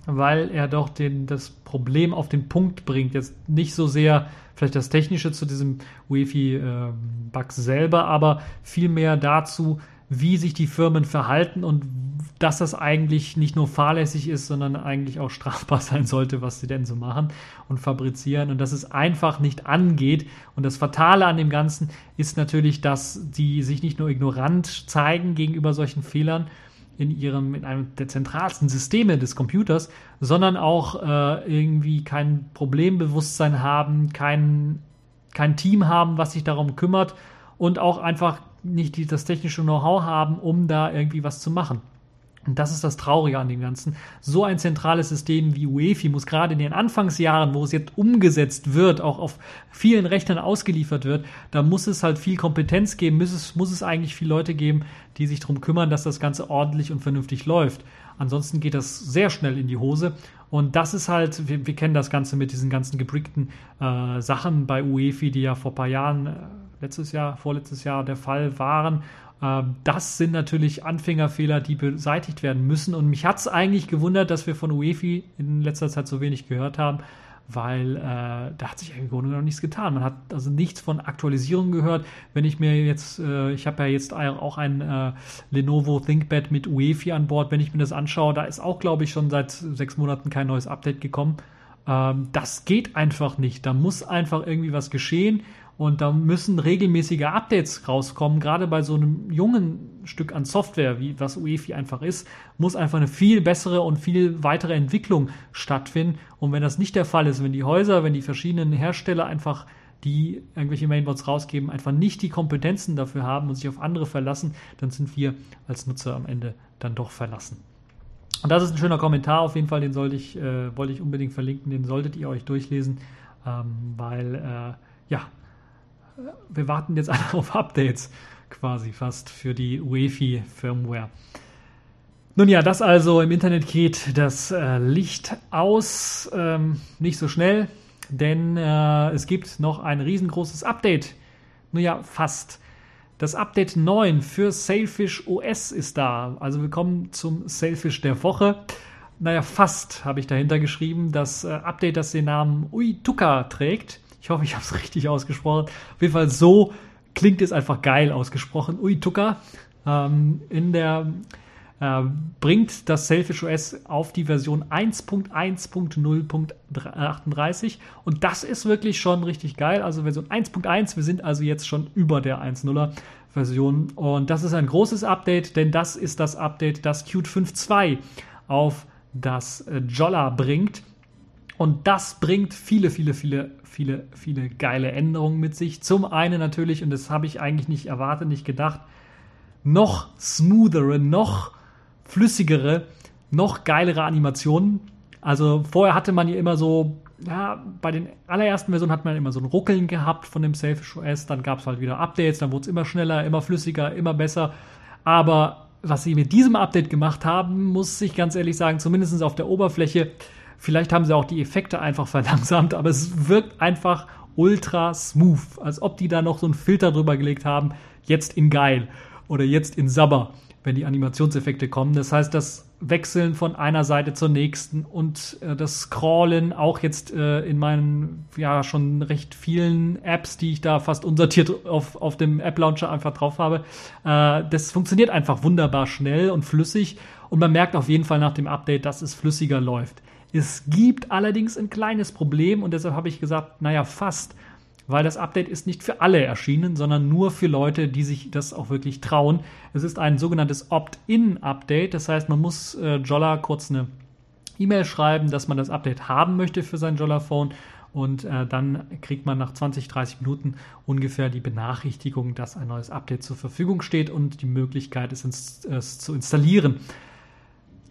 weil er doch den, das Problem auf den Punkt bringt. Jetzt nicht so sehr vielleicht das Technische zu diesem UEFI-Bug äh, selber, aber vielmehr dazu, wie sich die Firmen verhalten und dass das eigentlich nicht nur fahrlässig ist, sondern eigentlich auch strafbar (laughs) sein sollte, was sie denn so machen und fabrizieren und dass es einfach nicht angeht. Und das Fatale an dem Ganzen ist natürlich, dass die sich nicht nur ignorant zeigen gegenüber solchen Fehlern in ihrem, in einem der zentralsten Systeme des Computers, sondern auch äh, irgendwie kein Problembewusstsein haben, kein, kein Team haben, was sich darum kümmert und auch einfach nicht die, das technische Know-how haben, um da irgendwie was zu machen. Und das ist das Traurige an dem Ganzen. So ein zentrales System wie UEFI muss gerade in den Anfangsjahren, wo es jetzt umgesetzt wird, auch auf vielen Rechnern ausgeliefert wird, da muss es halt viel Kompetenz geben, muss es, muss es eigentlich viele Leute geben, die sich darum kümmern, dass das Ganze ordentlich und vernünftig läuft. Ansonsten geht das sehr schnell in die Hose. Und das ist halt, wir, wir kennen das Ganze mit diesen ganzen gebrickten äh, Sachen bei UEFI, die ja vor ein paar Jahren äh, letztes Jahr, vorletztes Jahr der Fall waren. Ähm, das sind natürlich Anfängerfehler, die beseitigt werden müssen. Und mich hat es eigentlich gewundert, dass wir von UEFI in letzter Zeit so wenig gehört haben, weil äh, da hat sich im Grunde noch nichts getan. Man hat also nichts von Aktualisierung gehört. Wenn ich mir jetzt, äh, ich habe ja jetzt auch ein äh, Lenovo ThinkPad mit UEFI an Bord, wenn ich mir das anschaue, da ist auch, glaube ich, schon seit sechs Monaten kein neues Update gekommen. Ähm, das geht einfach nicht. Da muss einfach irgendwie was geschehen. Und da müssen regelmäßige Updates rauskommen. Gerade bei so einem jungen Stück an Software, wie was UEFI einfach ist, muss einfach eine viel bessere und viel weitere Entwicklung stattfinden. Und wenn das nicht der Fall ist, wenn die Häuser, wenn die verschiedenen Hersteller einfach die irgendwelche Mainboards rausgeben, einfach nicht die Kompetenzen dafür haben und sich auf andere verlassen, dann sind wir als Nutzer am Ende dann doch verlassen. Und das ist ein schöner Kommentar auf jeden Fall, den sollte ich, äh, wollte ich unbedingt verlinken, den solltet ihr euch durchlesen, ähm, weil äh, ja, wir warten jetzt (laughs) alle auf Updates quasi fast für die UEFI Firmware. Nun ja, das also im Internet geht das äh, Licht aus, ähm, nicht so schnell, denn äh, es gibt noch ein riesengroßes Update. Nun ja, fast. Das Update 9 für Sailfish OS ist da. Also wir kommen zum Sailfish der Woche. Naja, fast habe ich dahinter geschrieben. Das äh, Update, das den Namen Uituka trägt. Ich hoffe, ich habe es (laughs) richtig ausgesprochen. Auf jeden Fall so klingt es einfach geil ausgesprochen. Uituka. Ähm, in der äh, bringt das Selfish OS auf die Version 1.1.0.38 und das ist wirklich schon richtig geil. Also Version 1.1, wir sind also jetzt schon über der 1.0er Version und das ist ein großes Update, denn das ist das Update, das Qt 5.2 auf das äh, Jolla bringt. Und das bringt viele, viele, viele, viele, viele geile Änderungen mit sich. Zum einen natürlich, und das habe ich eigentlich nicht erwartet, nicht gedacht, noch smoothere, noch flüssigere, noch geilere Animationen. Also vorher hatte man ja immer so, ja, bei den allerersten Versionen hat man immer so ein Ruckeln gehabt von dem Selfish OS, dann gab es halt wieder Updates, dann wurde es immer schneller, immer flüssiger, immer besser. Aber was sie mit diesem Update gemacht haben, muss ich ganz ehrlich sagen, zumindest auf der Oberfläche, Vielleicht haben sie auch die Effekte einfach (laughs) verlangsamt, aber es wirkt einfach ultra smooth, als ob die da noch so einen Filter drüber gelegt haben, jetzt in geil oder jetzt in Sabber, wenn die Animationseffekte kommen. Das heißt, das Wechseln von einer Seite zur nächsten und äh, das Scrollen, auch jetzt äh, in meinen ja schon recht vielen Apps, die ich da fast unsortiert auf, auf dem App-Launcher einfach drauf habe, äh, das funktioniert einfach wunderbar schnell und flüssig und man merkt auf jeden Fall nach dem Update, dass es flüssiger läuft. Es gibt allerdings ein kleines Problem und deshalb habe ich gesagt, naja, fast. weil das Update ist nicht für alle erschienen, sondern nur für Leute, die sich das auch wirklich trauen. Es ist ein sogenanntes Opt-in-Update, das heißt, man muss äh, Jolla kurz eine E-Mail schreiben, dass man das Update haben möchte für sein Jolla-Phone und äh, dann kriegt man nach 20, 30 Minuten ungefähr die Benachrichtigung, dass ein neues Update zur Verfügung steht und die Möglichkeit ist, es, es zu installieren.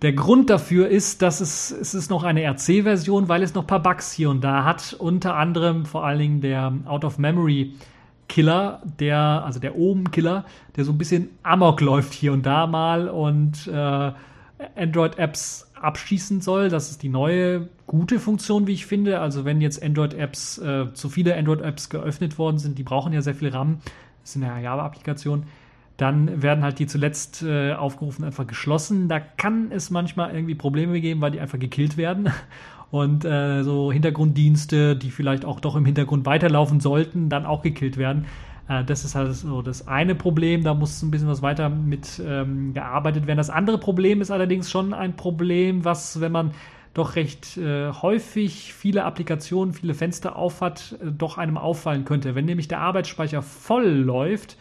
Der Grund dafür ist, dass es, es ist noch eine RC-Version, weil es noch ein paar Bugs hier und da hat. Unter anderem vor allen Dingen der Out-of-Memory Killer, der, also der Ohm-Killer, der so ein bisschen amok läuft hier und da mal und äh, Android-Apps abschießen soll. Das ist die neue gute Funktion, wie ich finde. Also wenn jetzt Android-Apps, äh, zu viele Android-Apps geöffnet worden sind, die brauchen ja sehr viel RAM, das sind ja Java-Applikationen, dann werden halt die zuletzt äh, aufgerufen einfach geschlossen. Da kann es manchmal irgendwie Probleme geben, weil die einfach gekillt werden. (laughs) Und äh, so Hintergrunddienste, die vielleicht auch doch im Hintergrund weiterlaufen sollten, dann auch gekillt werden. Äh, das ist halt so das eine Problem, da muss ein bisschen was weiter mit ähm, gearbeitet werden. Das andere Problem ist allerdings schon ein Problem, was, wenn man doch recht äh, häufig viele Applikationen, viele Fenster aufhat, äh, doch einem auffallen könnte. Wenn nämlich der Arbeitsspeicher voll läuft,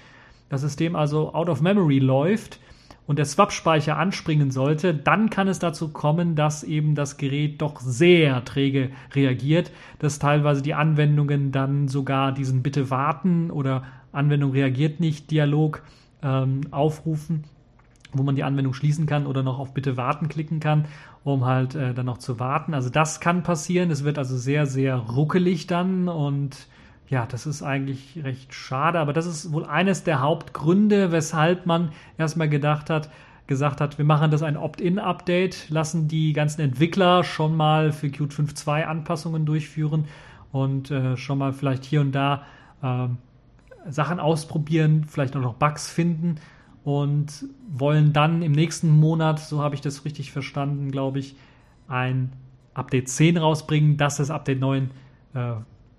das System also out of memory läuft und der Swap-Speicher anspringen sollte, dann kann es dazu kommen, dass eben das Gerät doch sehr träge reagiert, dass teilweise die Anwendungen dann sogar diesen Bitte warten oder Anwendung reagiert nicht Dialog ähm, aufrufen, wo man die Anwendung schließen kann oder noch auf Bitte warten klicken kann, um halt äh, dann noch zu warten. Also das kann passieren. Es wird also sehr, sehr ruckelig dann und ja, das ist eigentlich recht schade, aber das ist wohl eines der Hauptgründe, weshalb man erstmal gedacht hat, gesagt hat, wir machen das ein Opt-in-Update, lassen die ganzen Entwickler schon mal für Qt 5.2 Anpassungen durchführen und äh, schon mal vielleicht hier und da äh, Sachen ausprobieren, vielleicht auch noch Bugs finden und wollen dann im nächsten Monat, so habe ich das richtig verstanden, glaube ich, ein Update 10 rausbringen, das das Update 9 äh,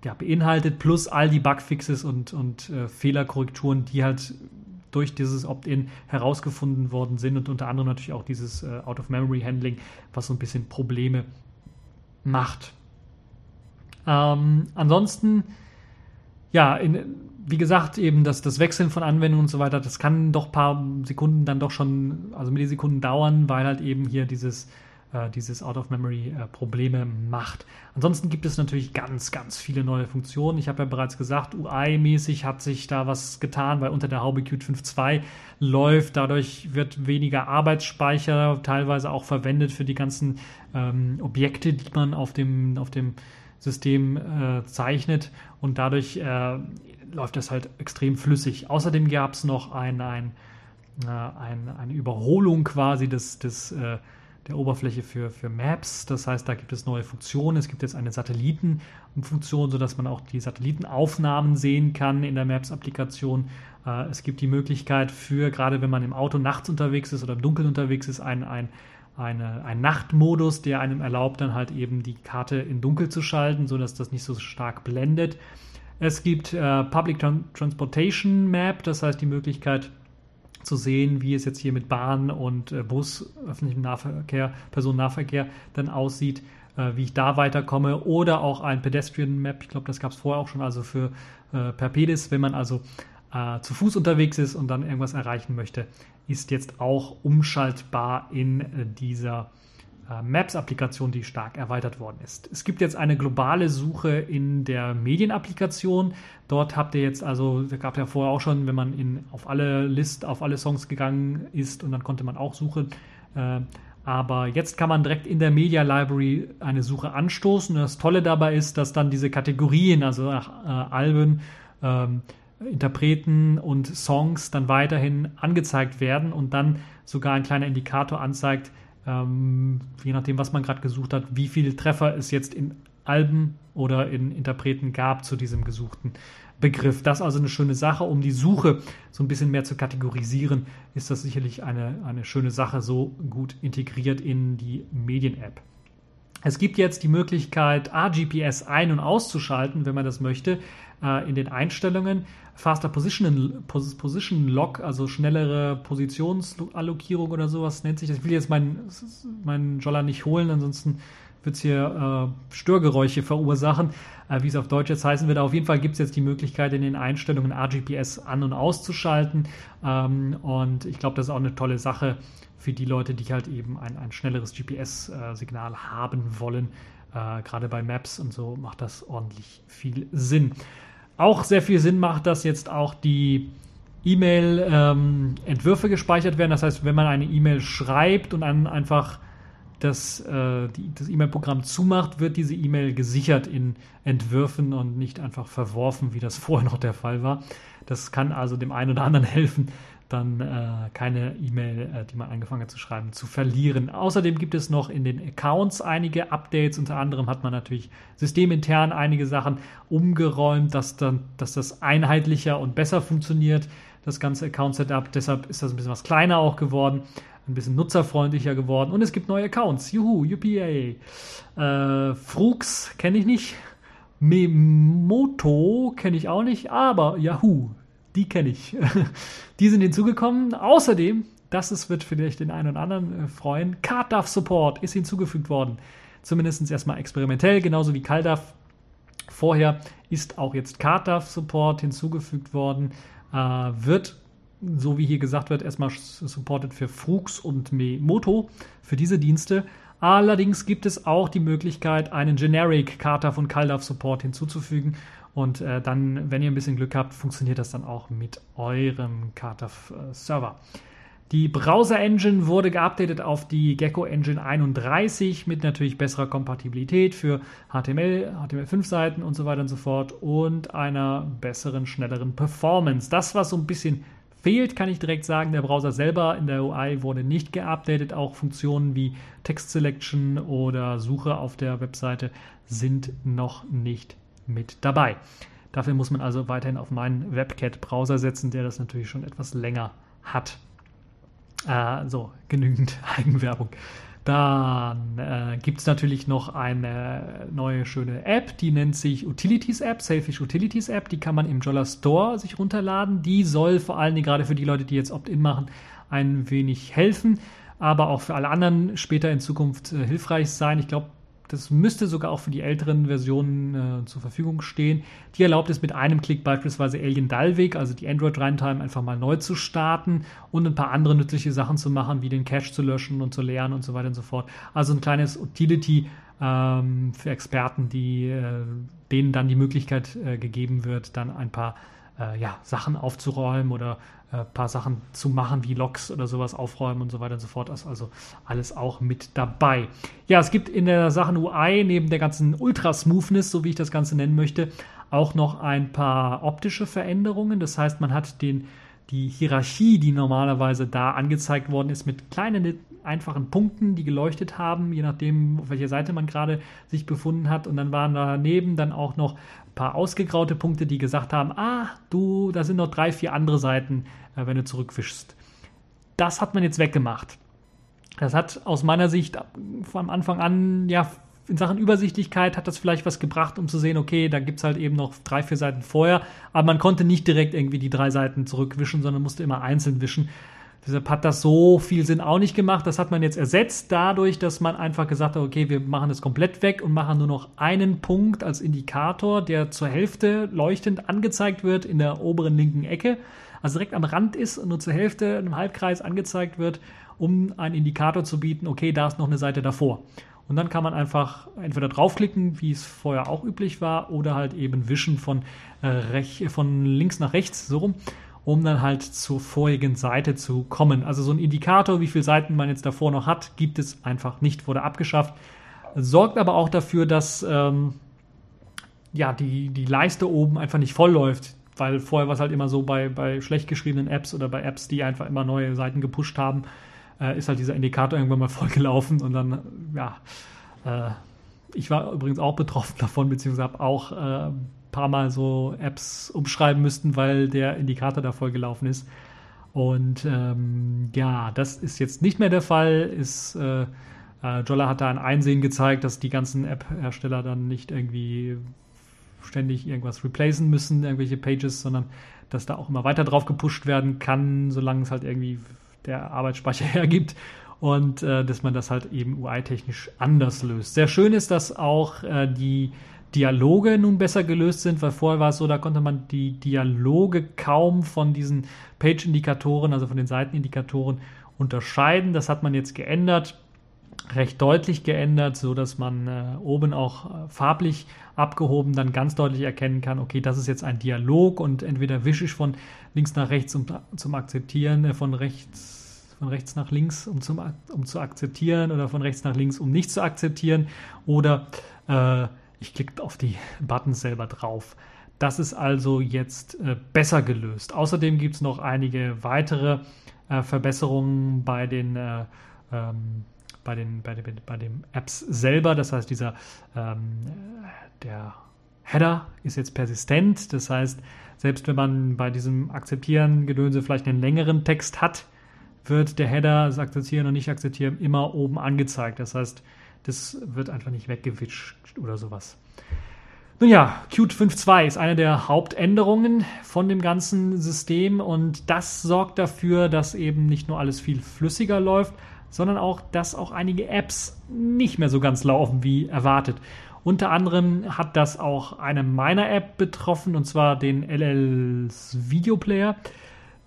ja, beinhaltet, plus all die Bugfixes und, und äh, Fehlerkorrekturen, die halt durch dieses Opt-in herausgefunden worden sind und unter anderem natürlich auch dieses äh, Out-of-Memory-Handling, was so ein bisschen Probleme macht. Ähm, ansonsten, ja, in, wie gesagt, eben das, das Wechseln von Anwendungen und so weiter, das kann doch ein paar Sekunden dann doch schon, also Millisekunden dauern, weil halt eben hier dieses dieses Out-of-Memory-Probleme äh, macht. Ansonsten gibt es natürlich ganz, ganz viele neue Funktionen. Ich habe ja bereits gesagt, UI-mäßig hat sich da was getan, weil unter der Haube Qt 5.2 läuft. Dadurch wird weniger Arbeitsspeicher teilweise auch verwendet für die ganzen ähm, Objekte, die man auf dem, auf dem System äh, zeichnet und dadurch äh, läuft das halt extrem flüssig. Außerdem gab es noch ein, ein, äh, ein, eine Überholung quasi des, des äh, der Oberfläche für, für Maps. Das heißt, da gibt es neue Funktionen. Es gibt jetzt eine Satellitenfunktion, sodass man auch die Satellitenaufnahmen sehen kann in der Maps-Applikation. Äh, es gibt die Möglichkeit für, gerade wenn man im Auto nachts unterwegs ist oder im Dunkeln unterwegs ist, ein, ein, eine, ein Nachtmodus, der einem erlaubt, dann halt eben die Karte in Dunkel zu schalten, sodass das nicht so stark blendet. Es gibt äh, Public Transportation Map, das heißt die Möglichkeit, zu sehen, wie es jetzt hier mit Bahn und äh, Bus, öffentlichem Nahverkehr, Personennahverkehr dann aussieht, äh, wie ich da weiterkomme. Oder auch ein Pedestrian Map, ich glaube, das gab es vorher auch schon, also für äh, per Pedis, wenn man also äh, zu Fuß unterwegs ist und dann irgendwas erreichen möchte, ist jetzt auch umschaltbar in äh, dieser äh, Maps-Applikation, die stark erweitert worden ist. Es gibt jetzt eine globale Suche in der Medienapplikation. Dort habt ihr jetzt also, da gab ja vorher auch schon, wenn man in, auf alle List, auf alle Songs gegangen ist und dann konnte man auch suchen. Äh, aber jetzt kann man direkt in der Media Library eine Suche anstoßen. Und das Tolle dabei ist, dass dann diese Kategorien, also nach äh, Alben, ähm, Interpreten und Songs dann weiterhin angezeigt werden und dann sogar ein kleiner Indikator anzeigt, ähm, je nachdem, was man gerade gesucht hat, wie viele Treffer es jetzt in Alben oder in Interpreten gab zu diesem gesuchten Begriff. Das ist also eine schöne Sache. Um die Suche so ein bisschen mehr zu kategorisieren, ist das sicherlich eine, eine schöne Sache, so gut integriert in die Medien-App. Es gibt jetzt die Möglichkeit, AGPS ein- und auszuschalten, wenn man das möchte, äh, in den Einstellungen. Faster Position, Position Lock, also schnellere Positionsallokierung oder sowas nennt sich. Ich will jetzt meinen, meinen Jolla nicht holen, ansonsten wird es hier äh, Störgeräusche verursachen, äh, wie es auf Deutsch jetzt heißen wird. auf jeden Fall gibt es jetzt die Möglichkeit, in den Einstellungen RGPS an- und auszuschalten. Ähm, und ich glaube, das ist auch eine tolle Sache für die Leute, die halt eben ein, ein schnelleres GPS-Signal haben wollen. Äh, Gerade bei Maps und so macht das ordentlich viel Sinn. Auch sehr viel Sinn macht, dass jetzt auch die E-Mail-Entwürfe ähm, gespeichert werden. Das heißt, wenn man eine E-Mail schreibt und dann einfach das, äh, das E-Mail-Programm zumacht, wird diese E-Mail gesichert in Entwürfen und nicht einfach verworfen, wie das (laughs) vorher noch der Fall war. Das kann also dem einen oder anderen helfen, dann äh, keine E-Mail, äh, die man angefangen hat zu schreiben, zu verlieren. Außerdem gibt es noch in den Accounts einige Updates. Unter anderem hat man natürlich systemintern einige Sachen umgeräumt, dass, dann, dass das einheitlicher und besser funktioniert, das ganze Account-Setup. Deshalb ist das ein bisschen was kleiner auch geworden ein bisschen nutzerfreundlicher geworden und es gibt neue Accounts. Juhu, UPA. Äh, Frux kenne ich nicht. Memoto kenne ich auch nicht, aber Yahoo, die kenne ich. (laughs) die sind hinzugekommen. Außerdem, das ist, wird vielleicht den einen oder anderen äh, freuen, CardDAV Support ist hinzugefügt worden. Zumindest erstmal experimentell, genauso wie CalDAV. Vorher ist auch jetzt CardDAV Support hinzugefügt worden. Äh, wird so wie hier gesagt wird, erstmal supported für Frux und Memoto für diese Dienste. Allerdings gibt es auch die Möglichkeit, einen Generic Kata von CalDAV Support hinzuzufügen. Und äh, dann, wenn ihr ein bisschen Glück habt, funktioniert das dann auch mit eurem CardDAV äh. Die Browser Engine wurde geupdatet auf die Gecko Engine 31 mit natürlich besserer Kompatibilität für HTML, HTML5 Seiten und so weiter und so fort und einer besseren, schnelleren Performance. Das, was so ein bisschen fehlt, kann ich direkt sagen. Der Browser selber in der UI wurde nicht geupdatet. Auch Funktionen wie Text Selection oder Suche auf der Webseite sind noch nicht mit dabei. Dafür muss man also weiterhin auf meinen WebCat-Browser setzen, der das natürlich schon etwas länger hat. Äh, so, genügend (laughs) Eigenwerbung. Dann äh, gibt es natürlich noch eine neue schöne App, die nennt sich Utilities App, Selfish Utilities App. Die kann man im Jolla Store sich runterladen. Die soll vor allen Dingen gerade für die Leute, die jetzt Opt-in machen, ein wenig helfen, aber auch für alle anderen später in Zukunft äh, hilfreich sein. Ich glaube, das müsste sogar auch für die älteren Versionen äh, zur Verfügung stehen. Die erlaubt es mit einem Klick beispielsweise Alien Dalvik, also die Android Runtime, einfach mal neu zu starten und ein paar andere nützliche Sachen zu machen, wie den Cache zu löschen und zu leeren und so weiter und so fort. Also ein kleines Utility ähm, für Experten, die, äh, denen dann die Möglichkeit äh, gegeben wird, dann ein paar äh, ja, Sachen aufzuräumen oder ein äh, paar Sachen zu machen, wie Logs oder sowas aufräumen und so weiter und so fort. Das ist also alles auch mit dabei. Ja, es gibt in der Sachen UI neben der ganzen Ultra-Smoothness, so wie ich das Ganze nennen möchte, auch noch ein paar optische Veränderungen. Das heißt, man hat den, die Hierarchie, die normalerweise da angezeigt worden ist, mit kleinen einfachen Punkten, die geleuchtet haben, je nachdem, auf welcher Seite man gerade sich befunden hat. Und dann waren daneben dann auch noch paar ausgegraute Punkte, die gesagt haben, ah, du, da sind noch drei, vier andere Seiten, äh, wenn du zurückwischst. Das hat man jetzt weggemacht. Das hat aus meiner Sicht von Anfang an, ja, in Sachen Übersichtlichkeit hat das vielleicht was gebracht, um zu sehen, okay, da gibt es halt eben noch drei, vier Seiten vorher, aber man konnte nicht direkt irgendwie die drei Seiten zurückwischen, sondern musste immer einzeln wischen. Deshalb hat das so viel Sinn auch nicht gemacht. Das hat man jetzt ersetzt dadurch, dass man einfach gesagt hat, okay, wir machen das komplett weg und machen nur noch einen Punkt als Indikator, der zur Hälfte leuchtend angezeigt wird in der oberen linken Ecke. Also direkt am Rand ist und nur zur Hälfte einem Halbkreis angezeigt wird, um einen Indikator zu bieten, okay, da ist noch eine Seite davor. Und dann kann man einfach entweder draufklicken, wie es vorher auch üblich war, oder halt eben wischen von, äh, von links nach rechts, so rum um dann halt zur vorigen Seite zu kommen. Also so ein Indikator, wie viele Seiten man jetzt davor noch hat, gibt es einfach nicht, wurde abgeschafft. Sorgt aber auch dafür, dass ähm, ja, die, die Leiste oben einfach nicht voll läuft. Weil vorher war es halt immer so bei, bei schlecht geschriebenen Apps oder bei Apps, die einfach immer neue Seiten gepusht haben, äh, ist halt dieser Indikator irgendwann mal (laughs) vollgelaufen und dann, ja, äh, ich war übrigens auch betroffen (laughs) davon, beziehungsweise habe auch äh, paar Mal so Apps umschreiben müssten, weil der Indikator da voll gelaufen ist. Und ähm, ja, das ist jetzt nicht mehr der Fall. Ist, äh, äh, Jolla hat da ein Einsehen gezeigt, dass die ganzen App-Hersteller dann nicht irgendwie ständig irgendwas replacen müssen, irgendwelche Pages, sondern dass da auch immer weiter drauf gepusht werden kann, solange es halt irgendwie der Arbeitsspeicher (laughs) hergibt. und äh, dass man das halt eben UI-technisch anders löst. Sehr schön ist, dass auch äh, die Dialoge nun besser gelöst sind, weil vorher war es so, da konnte man die Dialoge kaum von diesen Page-Indikatoren, also von den Seitenindikatoren unterscheiden. Das hat man jetzt geändert, recht deutlich geändert, so dass man äh, oben auch äh, farblich abgehoben dann ganz deutlich erkennen kann, okay, das ist jetzt ein Dialog und entweder wische ich von links nach rechts um zum Akzeptieren, äh, von rechts von rechts nach links, um, zum, um zu akzeptieren oder von rechts nach links, um nicht zu akzeptieren oder äh, ich klicke auf die Buttons selber drauf. Das ist also jetzt äh, besser gelöst. Außerdem gibt es noch einige weitere äh, Verbesserungen bei den, äh, ähm, bei, den, bei, den, bei den Apps selber. Das heißt, dieser ähm, der Header ist jetzt persistent. Das heißt, selbst wenn man bei diesem Akzeptieren Gedönse vielleicht einen längeren Text hat, wird der Header, das Akzeptieren und Nicht-Akzeptieren, immer oben angezeigt. Das heißt, das wird einfach nicht weggewitscht oder sowas. Nun ja, Qt 5.2 ist eine der Hauptänderungen von dem ganzen System und das sorgt dafür, dass eben nicht nur alles viel flüssiger läuft, sondern auch, dass auch einige Apps nicht mehr so ganz laufen wie erwartet. Unter anderem hat das auch eine meiner App betroffen, und zwar den LLs Video Player.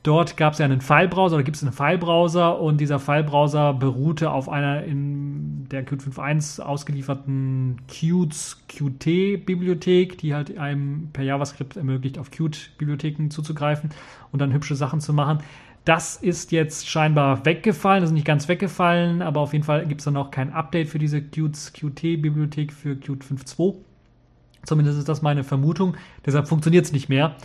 Dort gab es ja einen Filebrowser oder gibt es einen Filebrowser und dieser Filebrowser beruhte auf einer in der Qt 5.1 ausgelieferten Qt Qt-Bibliothek, die halt einem per JavaScript ermöglicht, auf Qt-Bibliotheken zuzugreifen und dann hübsche Sachen zu machen. Das ist jetzt scheinbar weggefallen, ist nicht ganz weggefallen, aber auf jeden Fall gibt es dann noch kein Update für diese Qt-Bibliothek für Qt 5.2. Zumindest ist das meine Vermutung. Deshalb funktioniert es nicht mehr.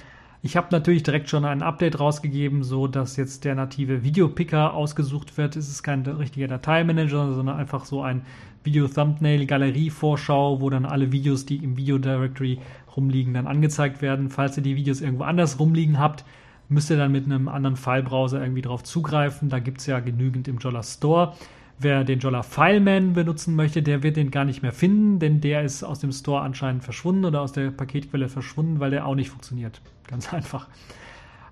Ich habe natürlich direkt schon ein Update rausgegeben, so dass jetzt der native Videopicker ausgesucht wird. Es ist kein richtiger Dateimanager, sondern einfach so ein Video-Thumbnail-Galerie-Vorschau, wo dann alle Videos, die im Video-Directory rumliegen, dann angezeigt werden. Falls ihr die Videos irgendwo anders rumliegen habt, müsst ihr dann mit einem anderen File-Browser irgendwie drauf zugreifen. Da gibt es ja genügend im Jolla Store. Wer den Jolla Fileman benutzen möchte, der wird den gar nicht mehr finden, denn der ist aus dem Store anscheinend verschwunden oder aus der Paketquelle verschwunden, weil der auch nicht funktioniert. Ganz (laughs) einfach.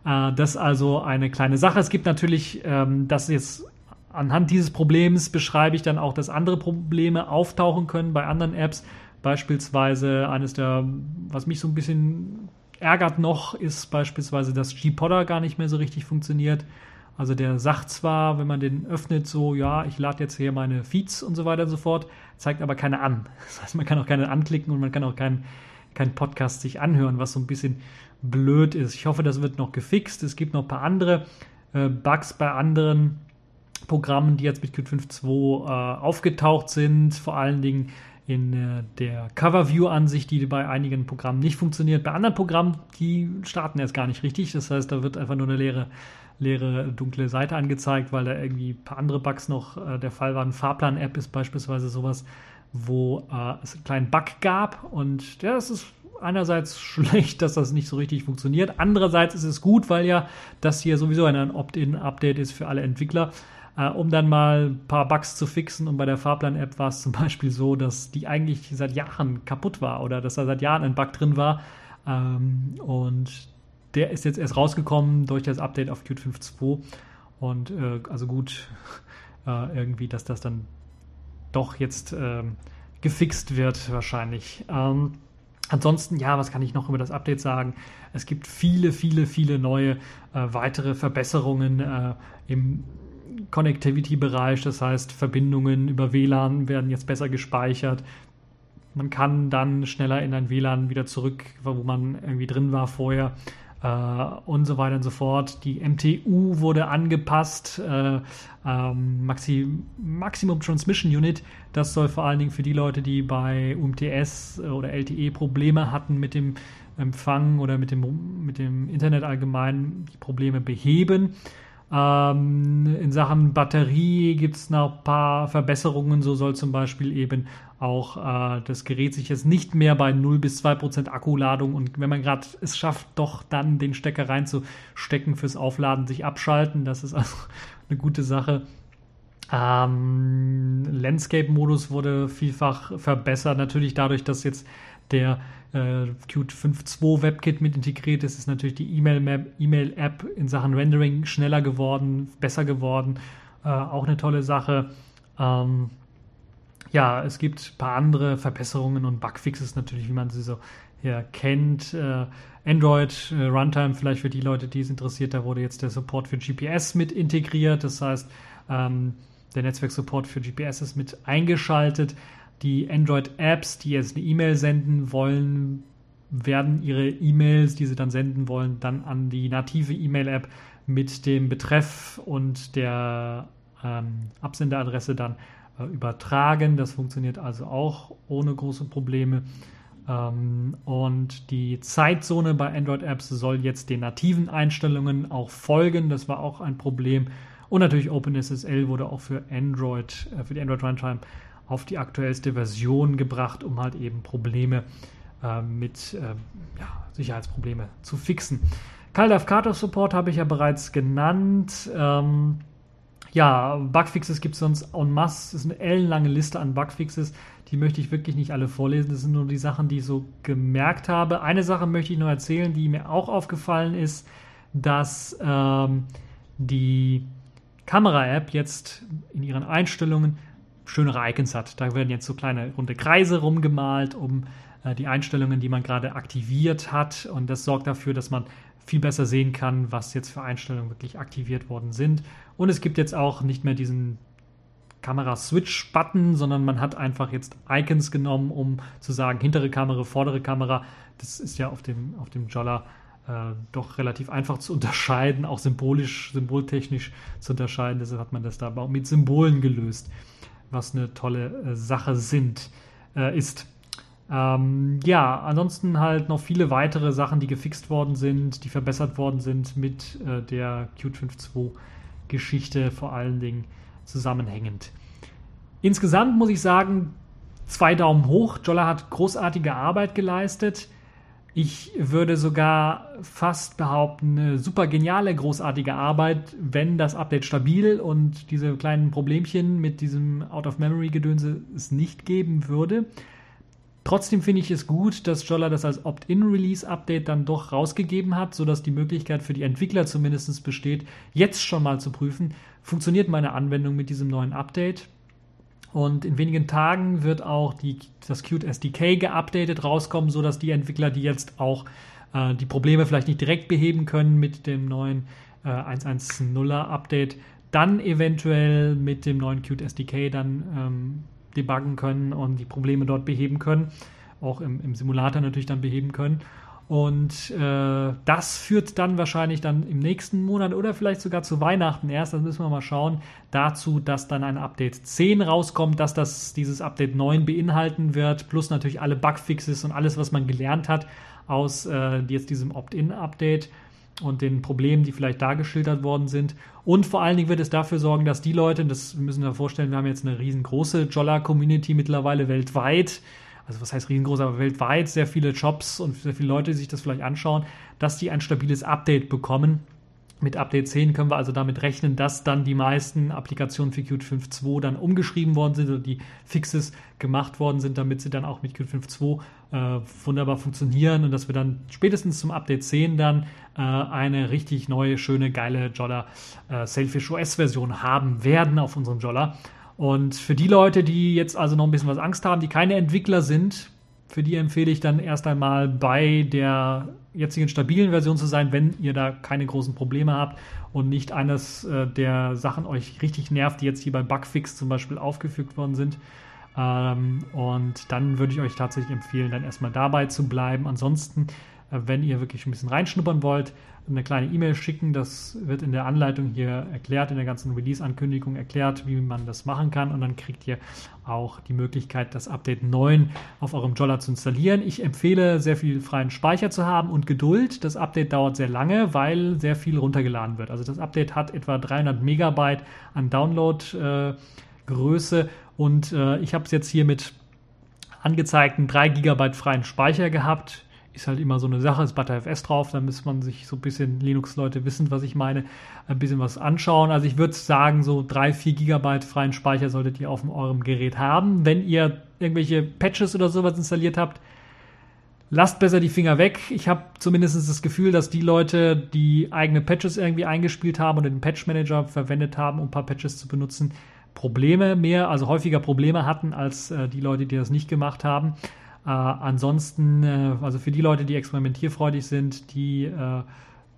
Äh, das ist also eine kleine Sache. Es gibt natürlich, ähm, das jetzt anhand dieses Problems beschreibe ich dann auch, dass andere Probleme auftauchen können bei anderen Apps. Beispielsweise eines der, was mich so ein bisschen ärgert noch, ist beispielsweise, dass G-Podder gar nicht mehr so richtig funktioniert. Also der sagt zwar, wenn man den öffnet, so, ja, ich lade jetzt hier meine Feeds und so weiter und so fort, zeigt aber keine an. (laughs) Das heißt, man kann auch keine anklicken und man kann auch keinen kein Podcast sich anhören, was so ein bisschen blöd ist. Ich hoffe, das wird noch gefixt. Es gibt noch ein paar andere äh, Bugs bei anderen Programmen, die jetzt mit Qt 5.2 äh, aufgetaucht sind. Vor allen Dingen in äh, der Cover-View-Ansicht, die bei einigen Programmen nicht funktioniert. Bei anderen Programmen, die starten erst gar nicht richtig. Das heißt, da wird einfach nur eine leere leere dunkle Seite angezeigt, weil da irgendwie ein paar andere Bugs noch äh, der Fall waren. Fahrplan-App ist beispielsweise sowas, wo äh, es einen kleinen Bug gab und ja, das ist einerseits (laughs) schlecht, dass das nicht so richtig funktioniert. Andererseits ist es gut, weil ja das hier sowieso ein Opt-in-Update ist für alle Entwickler. Äh, um dann mal ein paar Bugs zu fixen. Und bei der Fahrplan-App war es zum Beispiel so, dass die eigentlich seit Jahren kaputt war oder dass da seit Jahren ein Bug drin war. Ähm, und der ist jetzt erst rausgekommen durch das Update auf Qt 5.2 und äh, also gut (laughs) äh, irgendwie, dass das dann doch jetzt äh, gefixt wird wahrscheinlich. Ähm, ansonsten, ja, was kann ich noch über das Update sagen? Es gibt viele, viele, viele neue äh, weitere Verbesserungen äh, im Connectivity-Bereich. Das heißt, Verbindungen über WLAN werden jetzt besser gespeichert. Man kann dann schneller in ein WLAN wieder zurück, wo man irgendwie drin war vorher äh, und so weiter und so fort. Die MTU wurde angepasst, äh, ähm, Maxi Maximum Transmission Unit. Das soll vor allen Dingen für die Leute, die bei UMTS oder LTE Probleme hatten mit dem Empfang oder mit dem, mit dem Internet allgemein, die Probleme beheben. Ähm, in Sachen Batterie gibt es noch ein paar Verbesserungen. So soll zum Beispiel eben auch äh, das Gerät sich jetzt nicht mehr bei 0 bis 2 Prozent Akkuladung und wenn man gerade es schafft, doch dann den Stecker reinzustecken fürs Aufladen, sich abschalten. Das ist also (laughs) eine gute Sache. Ähm, Landscape-Modus wurde vielfach verbessert. Natürlich dadurch, dass jetzt der äh, Qt 5.2 WebKit mit integriert ist, ist natürlich die E-Mail-App in Sachen Rendering schneller geworden, besser geworden. äh, auch eine tolle Sache. Ähm, ja, es gibt ein paar andere Verbesserungen und Bugfixes natürlich, wie man sie so hier kennt. Äh, Android äh, Runtime, vielleicht für die Leute, die es interessiert, da wurde jetzt der Support für GPS mit integriert. Das heißt, ähm, der Netzwerksupport für GPS ist mit eingeschaltet. Die Android-Apps, die jetzt eine E-Mail senden wollen, werden ihre E-Mails, die sie dann senden wollen, dann an die native E-Mail-App mit dem Betreff und der ähm, Absenderadresse dann äh, übertragen. Das funktioniert also auch ohne große Probleme. Ähm, und die Zeitzone bei Android-Apps soll jetzt den nativen Einstellungen auch folgen. Das war auch ein Problem. Und natürlich OpenSSL wurde auch für Android, äh, für die Android Runtime auf die aktuellste Version gebracht, um halt eben Probleme äh, mit äh, ja, Sicherheitsprobleme zu fixen. CalDAV Kata Support habe ich ja bereits genannt. Ähm, ja, Bugfixes gibt es sonst en masse. Es ist eine ellenlange Liste an Bugfixes. Die möchte ich wirklich nicht alle vorlesen. Das sind nur die Sachen, die ich so gemerkt habe. Eine Sache möchte ich noch erzählen, die mir auch aufgefallen ist, dass ähm, die Kamera-App jetzt in ihren Einstellungen schönere Icons hat. Da werden jetzt so kleine runde Kreise rumgemalt, um äh, die Einstellungen, die man gerade aktiviert hat. Und das sorgt dafür, dass man viel besser sehen kann, was jetzt für Einstellungen wirklich aktiviert worden sind. Und es gibt jetzt auch nicht mehr diesen Kamera-Switch-Button, sondern man hat einfach jetzt Icons genommen, um zu sagen, hintere Kamera, vordere Kamera. Das ist ja auf dem, auf dem Jolla äh, doch relativ einfach zu unterscheiden, auch symbolisch, symboltechnisch zu unterscheiden. Deshalb hat man das da auch mit Symbolen gelöst, was eine tolle äh, Sache sind, äh, ist. Ähm, ja, ansonsten halt noch viele weitere Sachen, die gefixt worden sind, die verbessert worden sind mit äh, der Qt 5.2 Geschichte vor allen Dingen zusammenhängend. Insgesamt muss ich sagen, zwei Daumen hoch. Jolla hat großartige Arbeit geleistet. Ich würde sogar fast behaupten, eine super geniale, großartige Arbeit, wenn das Update stabil und diese kleinen Problemchen mit diesem Out-of-Memory-Gedönse es nicht geben würde. Trotzdem finde ich es gut, dass Jolla das als Opt-in-Release-Update dann doch rausgegeben hat, sodass die Möglichkeit für die Entwickler zumindest besteht, jetzt schon mal zu prüfen, funktioniert meine Anwendung mit diesem neuen Update. Und in wenigen Tagen wird auch die, das Qt SDK geupdatet rauskommen, sodass die Entwickler, die jetzt auch äh, die Probleme vielleicht nicht direkt beheben können mit dem neuen äh, 1.1.0er Update, dann eventuell mit dem neuen Qt SDK dann ähm, debuggen können und die Probleme dort beheben können. Auch im, im Simulator natürlich dann beheben können. Und äh, das führt dann wahrscheinlich dann im nächsten Monat oder vielleicht sogar zu Weihnachten erst, das müssen wir mal schauen, dazu, dass dann ein Update 10 rauskommt, dass das dieses Update 9 beinhalten wird, plus natürlich alle Bugfixes und alles, was man gelernt hat aus äh, jetzt diesem Opt-in-Update und den Problemen, die vielleicht da geschildert worden sind. Und vor allen Dingen wird es dafür sorgen, dass die Leute, das müssen wir vorstellen, wir haben jetzt eine riesengroße Jolla-Community mittlerweile weltweit, also was heißt riesengroß, aber weltweit sehr viele Jobs und sehr viele Leute, die sich das vielleicht anschauen, dass die ein stabiles Update bekommen mit Update 10 können wir also damit rechnen, dass dann die meisten Applikationen für Qt 5.2 dann umgeschrieben worden sind oder die Fixes gemacht worden sind, damit sie dann auch mit Qt 5.2 äh, wunderbar funktionieren und dass wir dann spätestens zum Update 10 dann äh, eine richtig neue, schöne, geile Jolla äh, Sailfish OS Version haben werden auf unserem Jolla. Und für die Leute, die jetzt also noch ein bisschen was Angst haben, die keine Entwickler sind, für die empfehle ich dann erst einmal bei der jetzigen stabilen Version zu sein, wenn ihr da keine großen Probleme habt und nicht eines äh, der Sachen euch richtig nervt, die jetzt hier bei Bugfix zum Beispiel aufgefügt worden sind. Ähm, und dann würde ich euch tatsächlich empfehlen, dann erstmal dabei zu bleiben. Ansonsten äh, wenn ihr wirklich ein bisschen reinschnuppern wollt, eine kleine E-Mail schicken. Das wird in der Anleitung hier erklärt, in der ganzen Release-Ankündigung erklärt, wie man das machen kann. Und dann kriegt ihr auch die Möglichkeit, das Update 9 auf eurem Jolla zu installieren. Ich empfehle, sehr viel freien Speicher zu haben und Geduld. Das Update dauert sehr lange, weil sehr viel runtergeladen wird. Also das Update hat etwa 300 Megabyte an Download-Größe. Äh, und äh, ich habe es jetzt hier mit angezeigten 3 GB freien Speicher gehabt ist halt immer so eine Sache, ist ButterFS drauf, da muss man sich so ein bisschen, Linux-Leute wissen, was ich meine, ein bisschen was anschauen. Also ich würde sagen, so 3, 4 Gigabyte freien Speicher solltet ihr auf eurem Gerät haben. Wenn ihr irgendwelche Patches oder sowas installiert habt, lasst besser die Finger weg. Ich habe zumindest das Gefühl, dass die Leute, die eigene Patches irgendwie eingespielt haben oder den Patch Manager verwendet haben, um ein paar Patches zu benutzen, Probleme mehr, also häufiger Probleme hatten als äh, die Leute, die das nicht gemacht haben. Äh, ansonsten, äh, also für die Leute, die experimentierfreudig sind, die äh,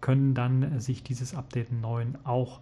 können dann sich dieses Update 9 auch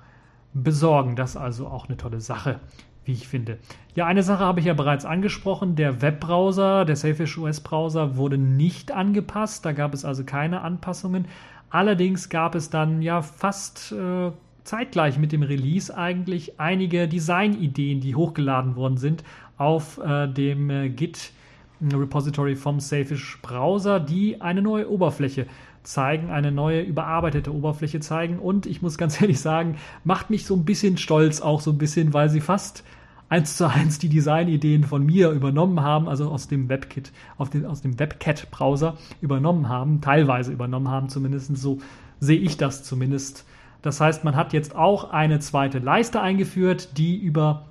besorgen. Das ist also auch eine tolle Sache wie ich finde. Ja, eine Sache habe ich ja bereits angesprochen. Der Webbrowser, der Safish OS Browser, wurde nicht angepasst. Da gab es also keine Anpassungen. Allerdings gab es dann ja fast äh, zeitgleich mit dem Release eigentlich einige Designideen, die hochgeladen worden sind auf äh, dem äh, Git Repository vom Safish Browser, die eine neue Oberfläche zeigen, eine neue überarbeitete Oberfläche zeigen und ich muss ganz (laughs) ehrlich sagen, macht mich so ein bisschen stolz, auch so ein bisschen, weil sie fast eins zu eins die Designideen von mir übernommen haben, also aus dem WebKit, den, aus dem WebCat-Browser übernommen haben, teilweise übernommen haben, zumindest so sehe ich das zumindest. Das heißt, man hat jetzt auch eine zweite Leiste eingeführt, die über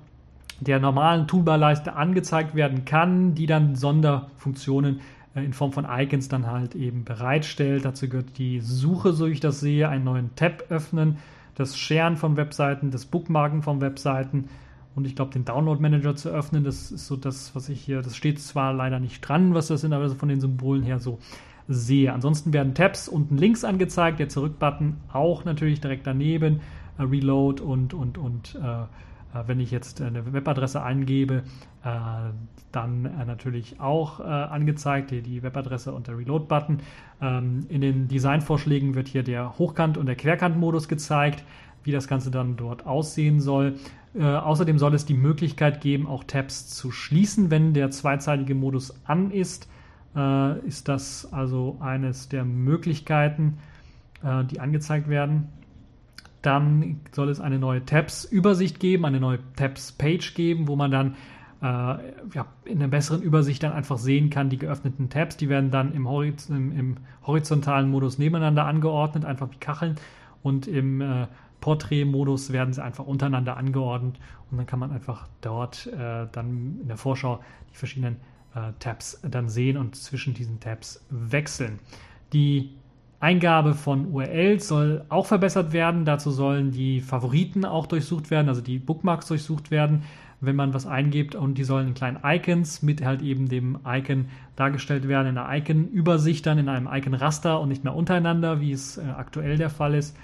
der normalen Toolbar-Leiste angezeigt werden kann, die dann Sonderfunktionen äh, in Form von Icons dann halt eben bereitstellt. Dazu gehört die Suche, so ich das sehe, einen neuen Tab öffnen, das Sharen von Webseiten, das Bookmarken von Webseiten, und ich glaube, den Download Manager zu öffnen, das ist so das, was ich hier, das steht zwar leider nicht dran, was das sind, aber von den Symbolen her so sehe. Ansonsten werden Tabs unten links angezeigt, der Zurück-Button auch natürlich direkt daneben, äh, Reload und, und, und äh, wenn ich jetzt eine Webadresse eingebe, äh, dann äh, natürlich auch äh, angezeigt, die, die, Webadresse und der Reload-Button. Ähm, in den Designvorschlägen wird hier der Hochkant- und der Querkant-Modus gezeigt wie das Ganze dann dort aussehen soll. Äh, außerdem soll es die Möglichkeit geben, auch Tabs zu schließen, wenn der zweizeilige Modus an ist. Äh, ist das also eines der Möglichkeiten, äh, die angezeigt werden. Dann soll es eine neue Tabs-Übersicht geben, eine neue Tabs-Page geben, wo man dann äh, ja, in einer besseren Übersicht dann einfach sehen kann, die geöffneten Tabs, die werden dann im, Horiz im, im horizontalen Modus nebeneinander angeordnet, einfach wie Kacheln. Und im äh, Portrait-Modus werden sie einfach untereinander angeordnet und dann kann man einfach dort äh, dann in der Vorschau die verschiedenen äh, Tabs dann sehen und zwischen diesen Tabs wechseln. Die Eingabe von URLs soll auch verbessert werden. Dazu sollen die Favoriten auch durchsucht werden, also die Bookmarks durchsucht werden, wenn man was eingibt und die sollen in kleinen Icons mit halt eben dem Icon dargestellt werden, in einer Icon-Übersicht dann in einem Icon-Raster und nicht mehr untereinander, wie es äh, aktuell der Fall ist.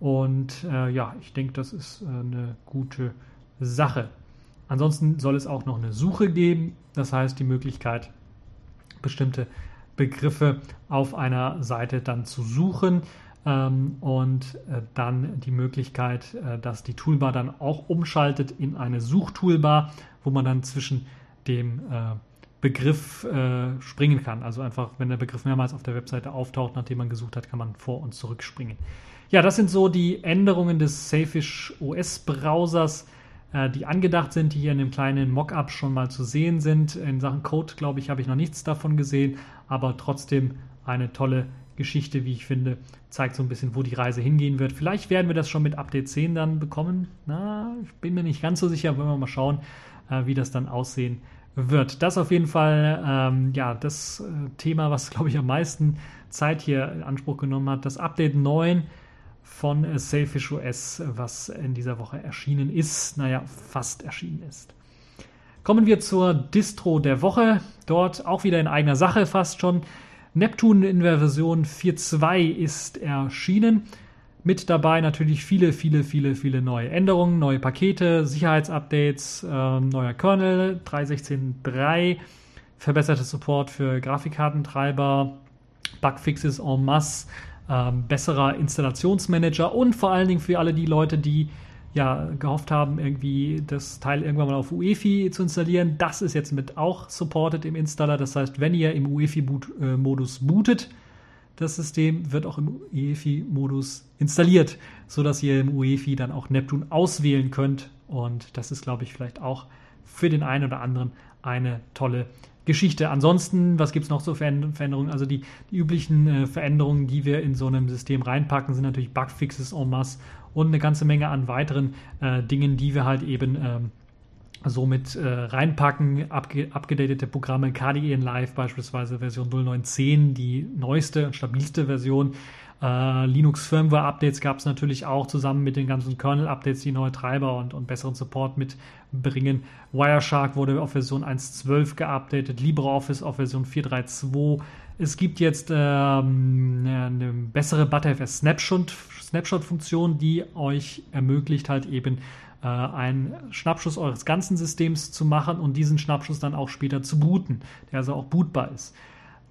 Und äh, ja, ich denke, das ist äh, eine gute Sache. Ansonsten soll es auch noch eine Suche geben, das heißt die Möglichkeit, bestimmte Begriffe auf einer Seite dann zu suchen ähm, und äh, dann die Möglichkeit, äh, dass die Toolbar dann auch umschaltet in eine Suchtoolbar, wo man dann zwischen dem äh, Begriff äh, springen kann. Also einfach, wenn der Begriff mehrmals auf der Webseite auftaucht, nachdem man gesucht hat, kann man vor und zurück springen. Ja, das sind so die Änderungen des Safish OS Browsers, die angedacht sind, die hier in dem kleinen Mockup schon mal zu sehen sind. In Sachen Code, glaube ich, habe ich noch nichts davon gesehen, aber trotzdem eine tolle Geschichte, wie ich finde, zeigt so ein bisschen, wo die Reise hingehen wird. Vielleicht werden wir das schon mit Update 10 dann bekommen. Na, ich bin mir nicht ganz so sicher, wollen wir mal schauen, äh, wie das dann aussehen wird. Das auf jeden Fall ähm, ja das äh, Thema, was glaube ich am meisten Zeit hier in Anspruch genommen hat. Das Update 9 von äh, Sailfish OS, was in dieser Woche erschienen ist, naja, fast erschienen ist. Kommen wir zur Distro der Woche. Dort auch wieder in eigener Sache fast schon. Neptune in der Version 4.2 ist erschienen. Mit dabei natürlich viele, viele, viele, viele neue Änderungen, neue Pakete, Sicherheitsupdates, äh, neuer Kernel 3.16.3, verbesserter Support für Grafikkartentreiber, Bugfixes en masse, ähm, besserer Installationsmanager und vor allen Dingen für alle die Leute, die ja gehofft haben, irgendwie das Teil irgendwann mal auf UEFI zu installieren. Das ist jetzt mit auch supported im Installer. Das heißt, wenn ihr im UEFI-Modus -Boot, äh, bootet, das System wird auch im UEFI-Modus installiert, sodass ihr im UEFI dann auch Neptune auswählen könnt. Und das ist, glaube ich, vielleicht auch für den einen oder anderen eine tolle Geschichte. Ansonsten, was gibt es noch so für Veränderungen? Also die, die üblichen äh, Veränderungen, die wir in so einem System reinpacken, sind natürlich Bugfixes en masse und eine ganze Menge an weiteren äh, Dingen, die wir halt eben ähm, somit äh, reinpacken. Abge abgedatete Programme, KDE in Live beispielsweise Version 0910, die neueste und stabilste Version. Äh, Linux Firmware Updates gab es natürlich auch zusammen mit den ganzen Kernel Updates, die neue Treiber und, und besseren Support mitbringen. Wireshark wurde auf Version 1.12 geupdatet, LibreOffice auf Version 4.3.2. Es gibt jetzt ähm, eine bessere ButterFS Snapshot-Funktion, die euch ermöglicht halt eben äh, einen Schnappschuss eures ganzen Systems zu machen und diesen Schnappschuss dann auch später zu booten, der also auch bootbar ist.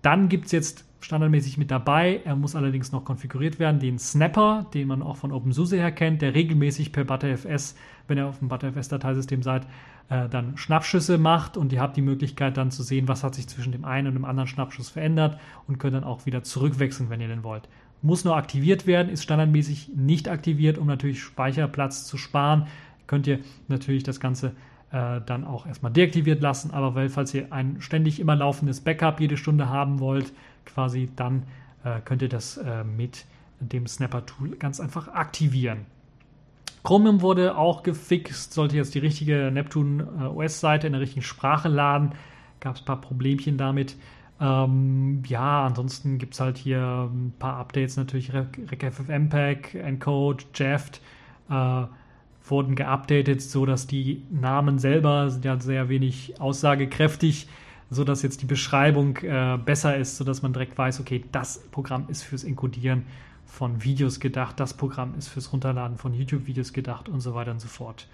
Dann gibt es jetzt standardmäßig mit dabei, er muss allerdings noch konfiguriert werden, den Snapper, den man auch von OpenSUSE her kennt, der regelmäßig per ButterFS, wenn ihr auf dem ButterFS-Dateisystem seid, äh, dann Schnappschüsse macht und ihr habt die Möglichkeit dann zu sehen, was hat sich zwischen dem einen und dem anderen Schnappschuss verändert und könnt dann auch wieder zurückwechseln, wenn ihr den wollt. Muss nur aktiviert werden, ist standardmäßig nicht aktiviert, um natürlich Speicherplatz zu sparen könnt ihr natürlich das Ganze äh, dann auch erstmal deaktiviert lassen. Aber weil, falls ihr ein ständig immer laufendes Backup jede Stunde haben wollt, quasi, dann äh, könnt ihr das äh, mit dem Snapper-Tool ganz einfach aktivieren. Chromium wurde auch gefixt, sollte jetzt die richtige Neptune äh, OS-Seite in der richtigen Sprache laden. Gab es ein paar Problemchen damit. Ähm, ja, ansonsten gibt es halt hier ein paar Updates natürlich, RecFFmpeg, Encode, Jeft. Äh, wurden geupdatet, so dass die Namen selber sind ja sehr wenig aussagekräftig, so dass jetzt die Beschreibung äh, besser ist, so dass man direkt weiß, okay, das Programm ist fürs Encodieren von Videos gedacht, das Programm ist fürs Runterladen von YouTube-Videos gedacht und so weiter und so fort.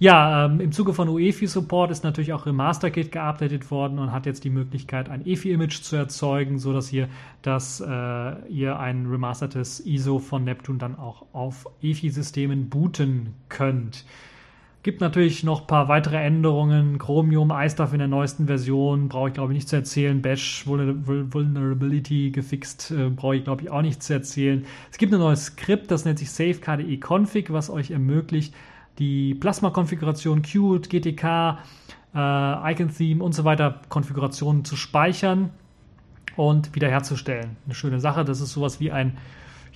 Ja, ähm, im Zuge von UEFI-Support ist natürlich auch RemasterKit geupdatet worden und hat jetzt die Möglichkeit, ein EFI-Image zu erzeugen, sodass ihr, dass, äh, ihr ein remastertes ISO von Neptune dann auch auf EFI-Systemen booten könnt. Gibt natürlich noch ein paar weitere Änderungen. Chromium, iStuff in der neuesten Version, brauche ich glaube ich nicht zu erzählen. Bash Vulnerability gefixt, äh, brauche ich glaube ich auch nicht zu erzählen. Es gibt ein neues Skript, das nennt sich SafeKDE Config, was euch ermöglicht, die Plasma-Konfiguration, Qt, GTK, äh, Icon-Theme und so weiter Konfigurationen zu speichern und wiederherzustellen. Eine schöne Sache, das ist sowas wie ein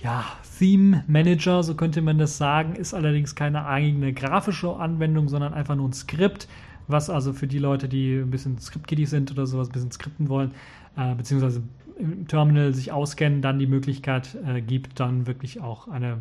ja, Theme Manager, so könnte man das sagen, ist allerdings keine eigene grafische Anwendung, sondern einfach nur ein Skript, was also für die Leute, die ein bisschen Script-Kiddies sind oder sowas, ein bisschen skripten wollen, äh, beziehungsweise im Terminal sich auskennen, dann die Möglichkeit äh, gibt, dann wirklich auch eine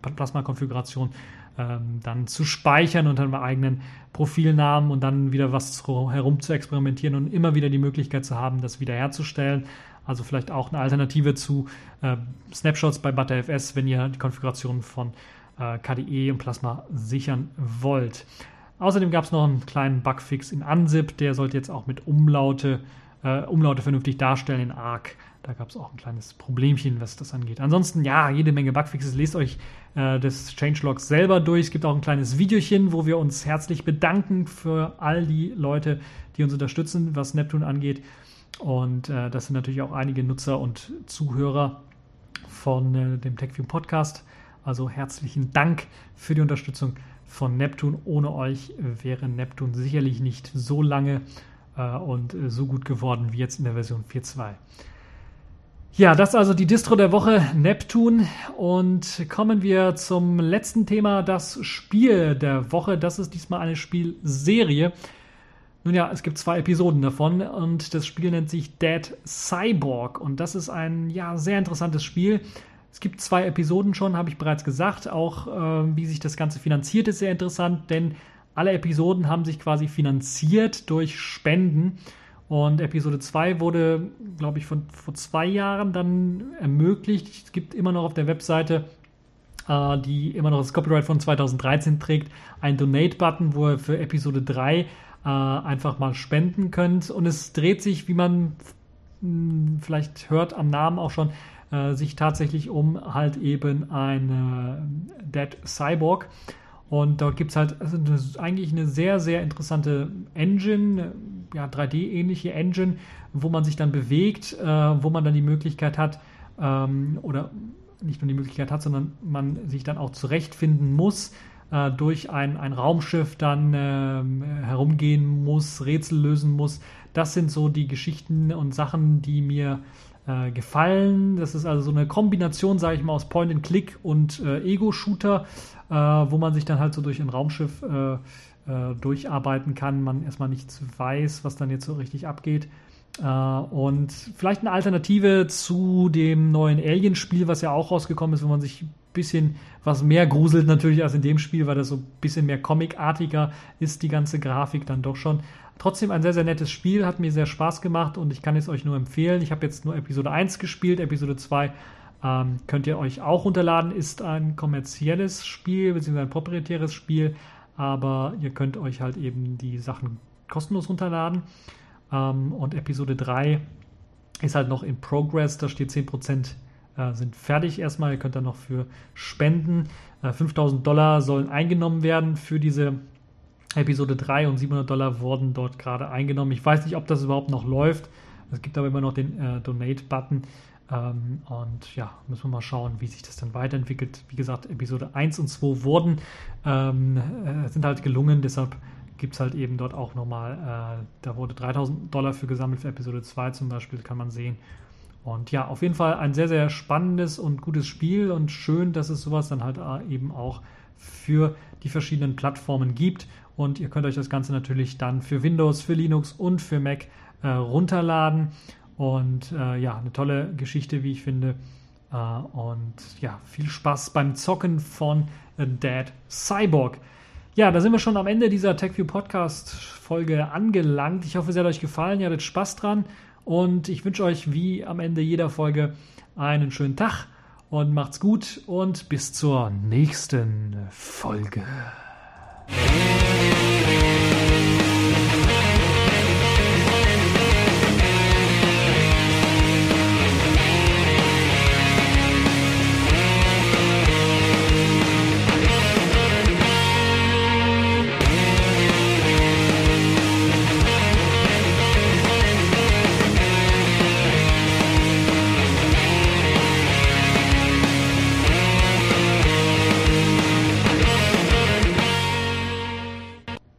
Plasma-Konfiguration ähm, dann zu speichern unter einem eigenen Profilnamen und dann wieder was herum zu experimentieren und immer wieder die Möglichkeit zu haben, das wiederherzustellen. Also vielleicht auch eine Alternative zu äh, Snapshots bei ButterFS, wenn ihr die Konfiguration von äh, KDE und Plasma sichern wollt. Außerdem gab es noch einen kleinen Bugfix in Unzip, der sollte jetzt auch mit Umlaute, äh, Umlaute vernünftig darstellen in ARC. Da gab es auch ein kleines Problemchen, was das angeht. Ansonsten, ja, jede Menge Bugfixes. Lest euch äh, des Changelogs selber durch. Es gibt auch ein kleines Videochen, wo wir uns herzlich bedanken für all die Leute, die uns unterstützen, was Neptune angeht. Und äh, das sind natürlich auch einige Nutzer und Zuhörer von äh, dem TechView Podcast. Also herzlichen Dank für die Unterstützung von Neptune. Ohne euch wäre Neptune sicherlich nicht so lange äh, und äh, so gut geworden wie jetzt in der Version 4.2. Ja, das ist also die Distro der Woche, Neptun. Und kommen wir zum letzten Thema, das Spiel der Woche. Das ist diesmal eine Spielserie. Nun ja, es gibt zwei Episoden davon und das Spiel nennt sich Dead Cyborg. Und das ist ein ja, sehr interessantes Spiel. Es gibt zwei Episoden schon, habe ich bereits gesagt. Auch äh, wie sich das Ganze finanziert, ist sehr interessant, denn alle Episoden haben sich quasi finanziert durch Spenden. Und Episode 2 wurde, glaube ich, von, vor zwei Jahren dann ermöglicht. Es gibt immer noch auf der Webseite, äh, die immer noch das Copyright von 2013 trägt, einen Donate-Button, wo ihr für Episode 3 äh, einfach mal spenden könnt. Und es dreht sich, wie man hm, vielleicht hört am Namen auch schon, äh, sich tatsächlich um halt eben eine Dead Cyborg. Und dort gibt es halt also eigentlich eine sehr, sehr interessante Engine, ja, 3D-ähnliche Engine, wo man sich dann bewegt, äh, wo man dann die Möglichkeit hat, ähm, oder nicht nur die Möglichkeit hat, sondern man sich dann auch zurechtfinden muss, äh, durch ein, ein Raumschiff dann äh, herumgehen muss, Rätsel lösen muss. Das sind so die Geschichten und Sachen, die mir äh, gefallen. Das ist also so eine Kombination, sage ich mal, aus Point-and-Click und äh, Ego-Shooter, äh, wo man sich dann halt so durch ein Raumschiff äh, durcharbeiten kann, man erstmal nicht weiß, was dann jetzt so richtig abgeht. Äh, und vielleicht eine Alternative zu dem neuen Alien-Spiel, was ja auch rausgekommen ist, wo man sich ein bisschen was mehr gruselt natürlich als in dem Spiel, weil das so ein bisschen mehr comicartiger ist, die ganze Grafik dann doch schon. Trotzdem ein sehr, sehr nettes Spiel, hat mir sehr Spaß gemacht und ich kann es euch nur empfehlen. Ich habe jetzt nur Episode 1 gespielt, Episode 2 ähm, könnt ihr euch auch runterladen, ist ein kommerzielles Spiel, beziehungsweise ein proprietäres Spiel, aber ihr könnt euch halt eben die Sachen kostenlos runterladen. Ähm, und Episode 3 ist halt noch in Progress, da steht 10% äh, sind fertig erstmal. Ihr könnt dann noch für spenden. Äh, 5000 Dollar sollen eingenommen werden für diese Episode 3 und 700 Dollar wurden dort gerade eingenommen. Ich weiß nicht, ob das überhaupt noch läuft. Es gibt aber immer noch den äh, Donate-Button. Ähm, und ja, müssen wir mal schauen, wie sich das dann weiterentwickelt. Wie gesagt, Episode 1 und 2 wurden, ähm, äh, sind halt gelungen, deshalb gibt es halt eben dort auch nochmal, äh, da wurde 3000 Dollar für gesammelt für Episode 2 zum Beispiel, kann man sehen. Und ja, auf jeden Fall ein sehr, sehr spannendes und gutes Spiel und schön, dass es sowas dann halt äh, eben auch für die verschiedenen Plattformen gibt. Und ihr könnt euch das Ganze natürlich dann für Windows, für Linux und für Mac äh, runterladen. Und äh, ja, eine tolle Geschichte, wie ich finde. Äh, und ja, viel Spaß beim Zocken von Dead Cyborg. Ja, da sind wir schon am Ende dieser TechView Podcast Folge angelangt. Ich hoffe, es hat euch gefallen. Ihr hattet Spaß dran. Und ich wünsche euch wie am Ende jeder Folge einen schönen Tag und macht's gut und bis zur nächsten Folge.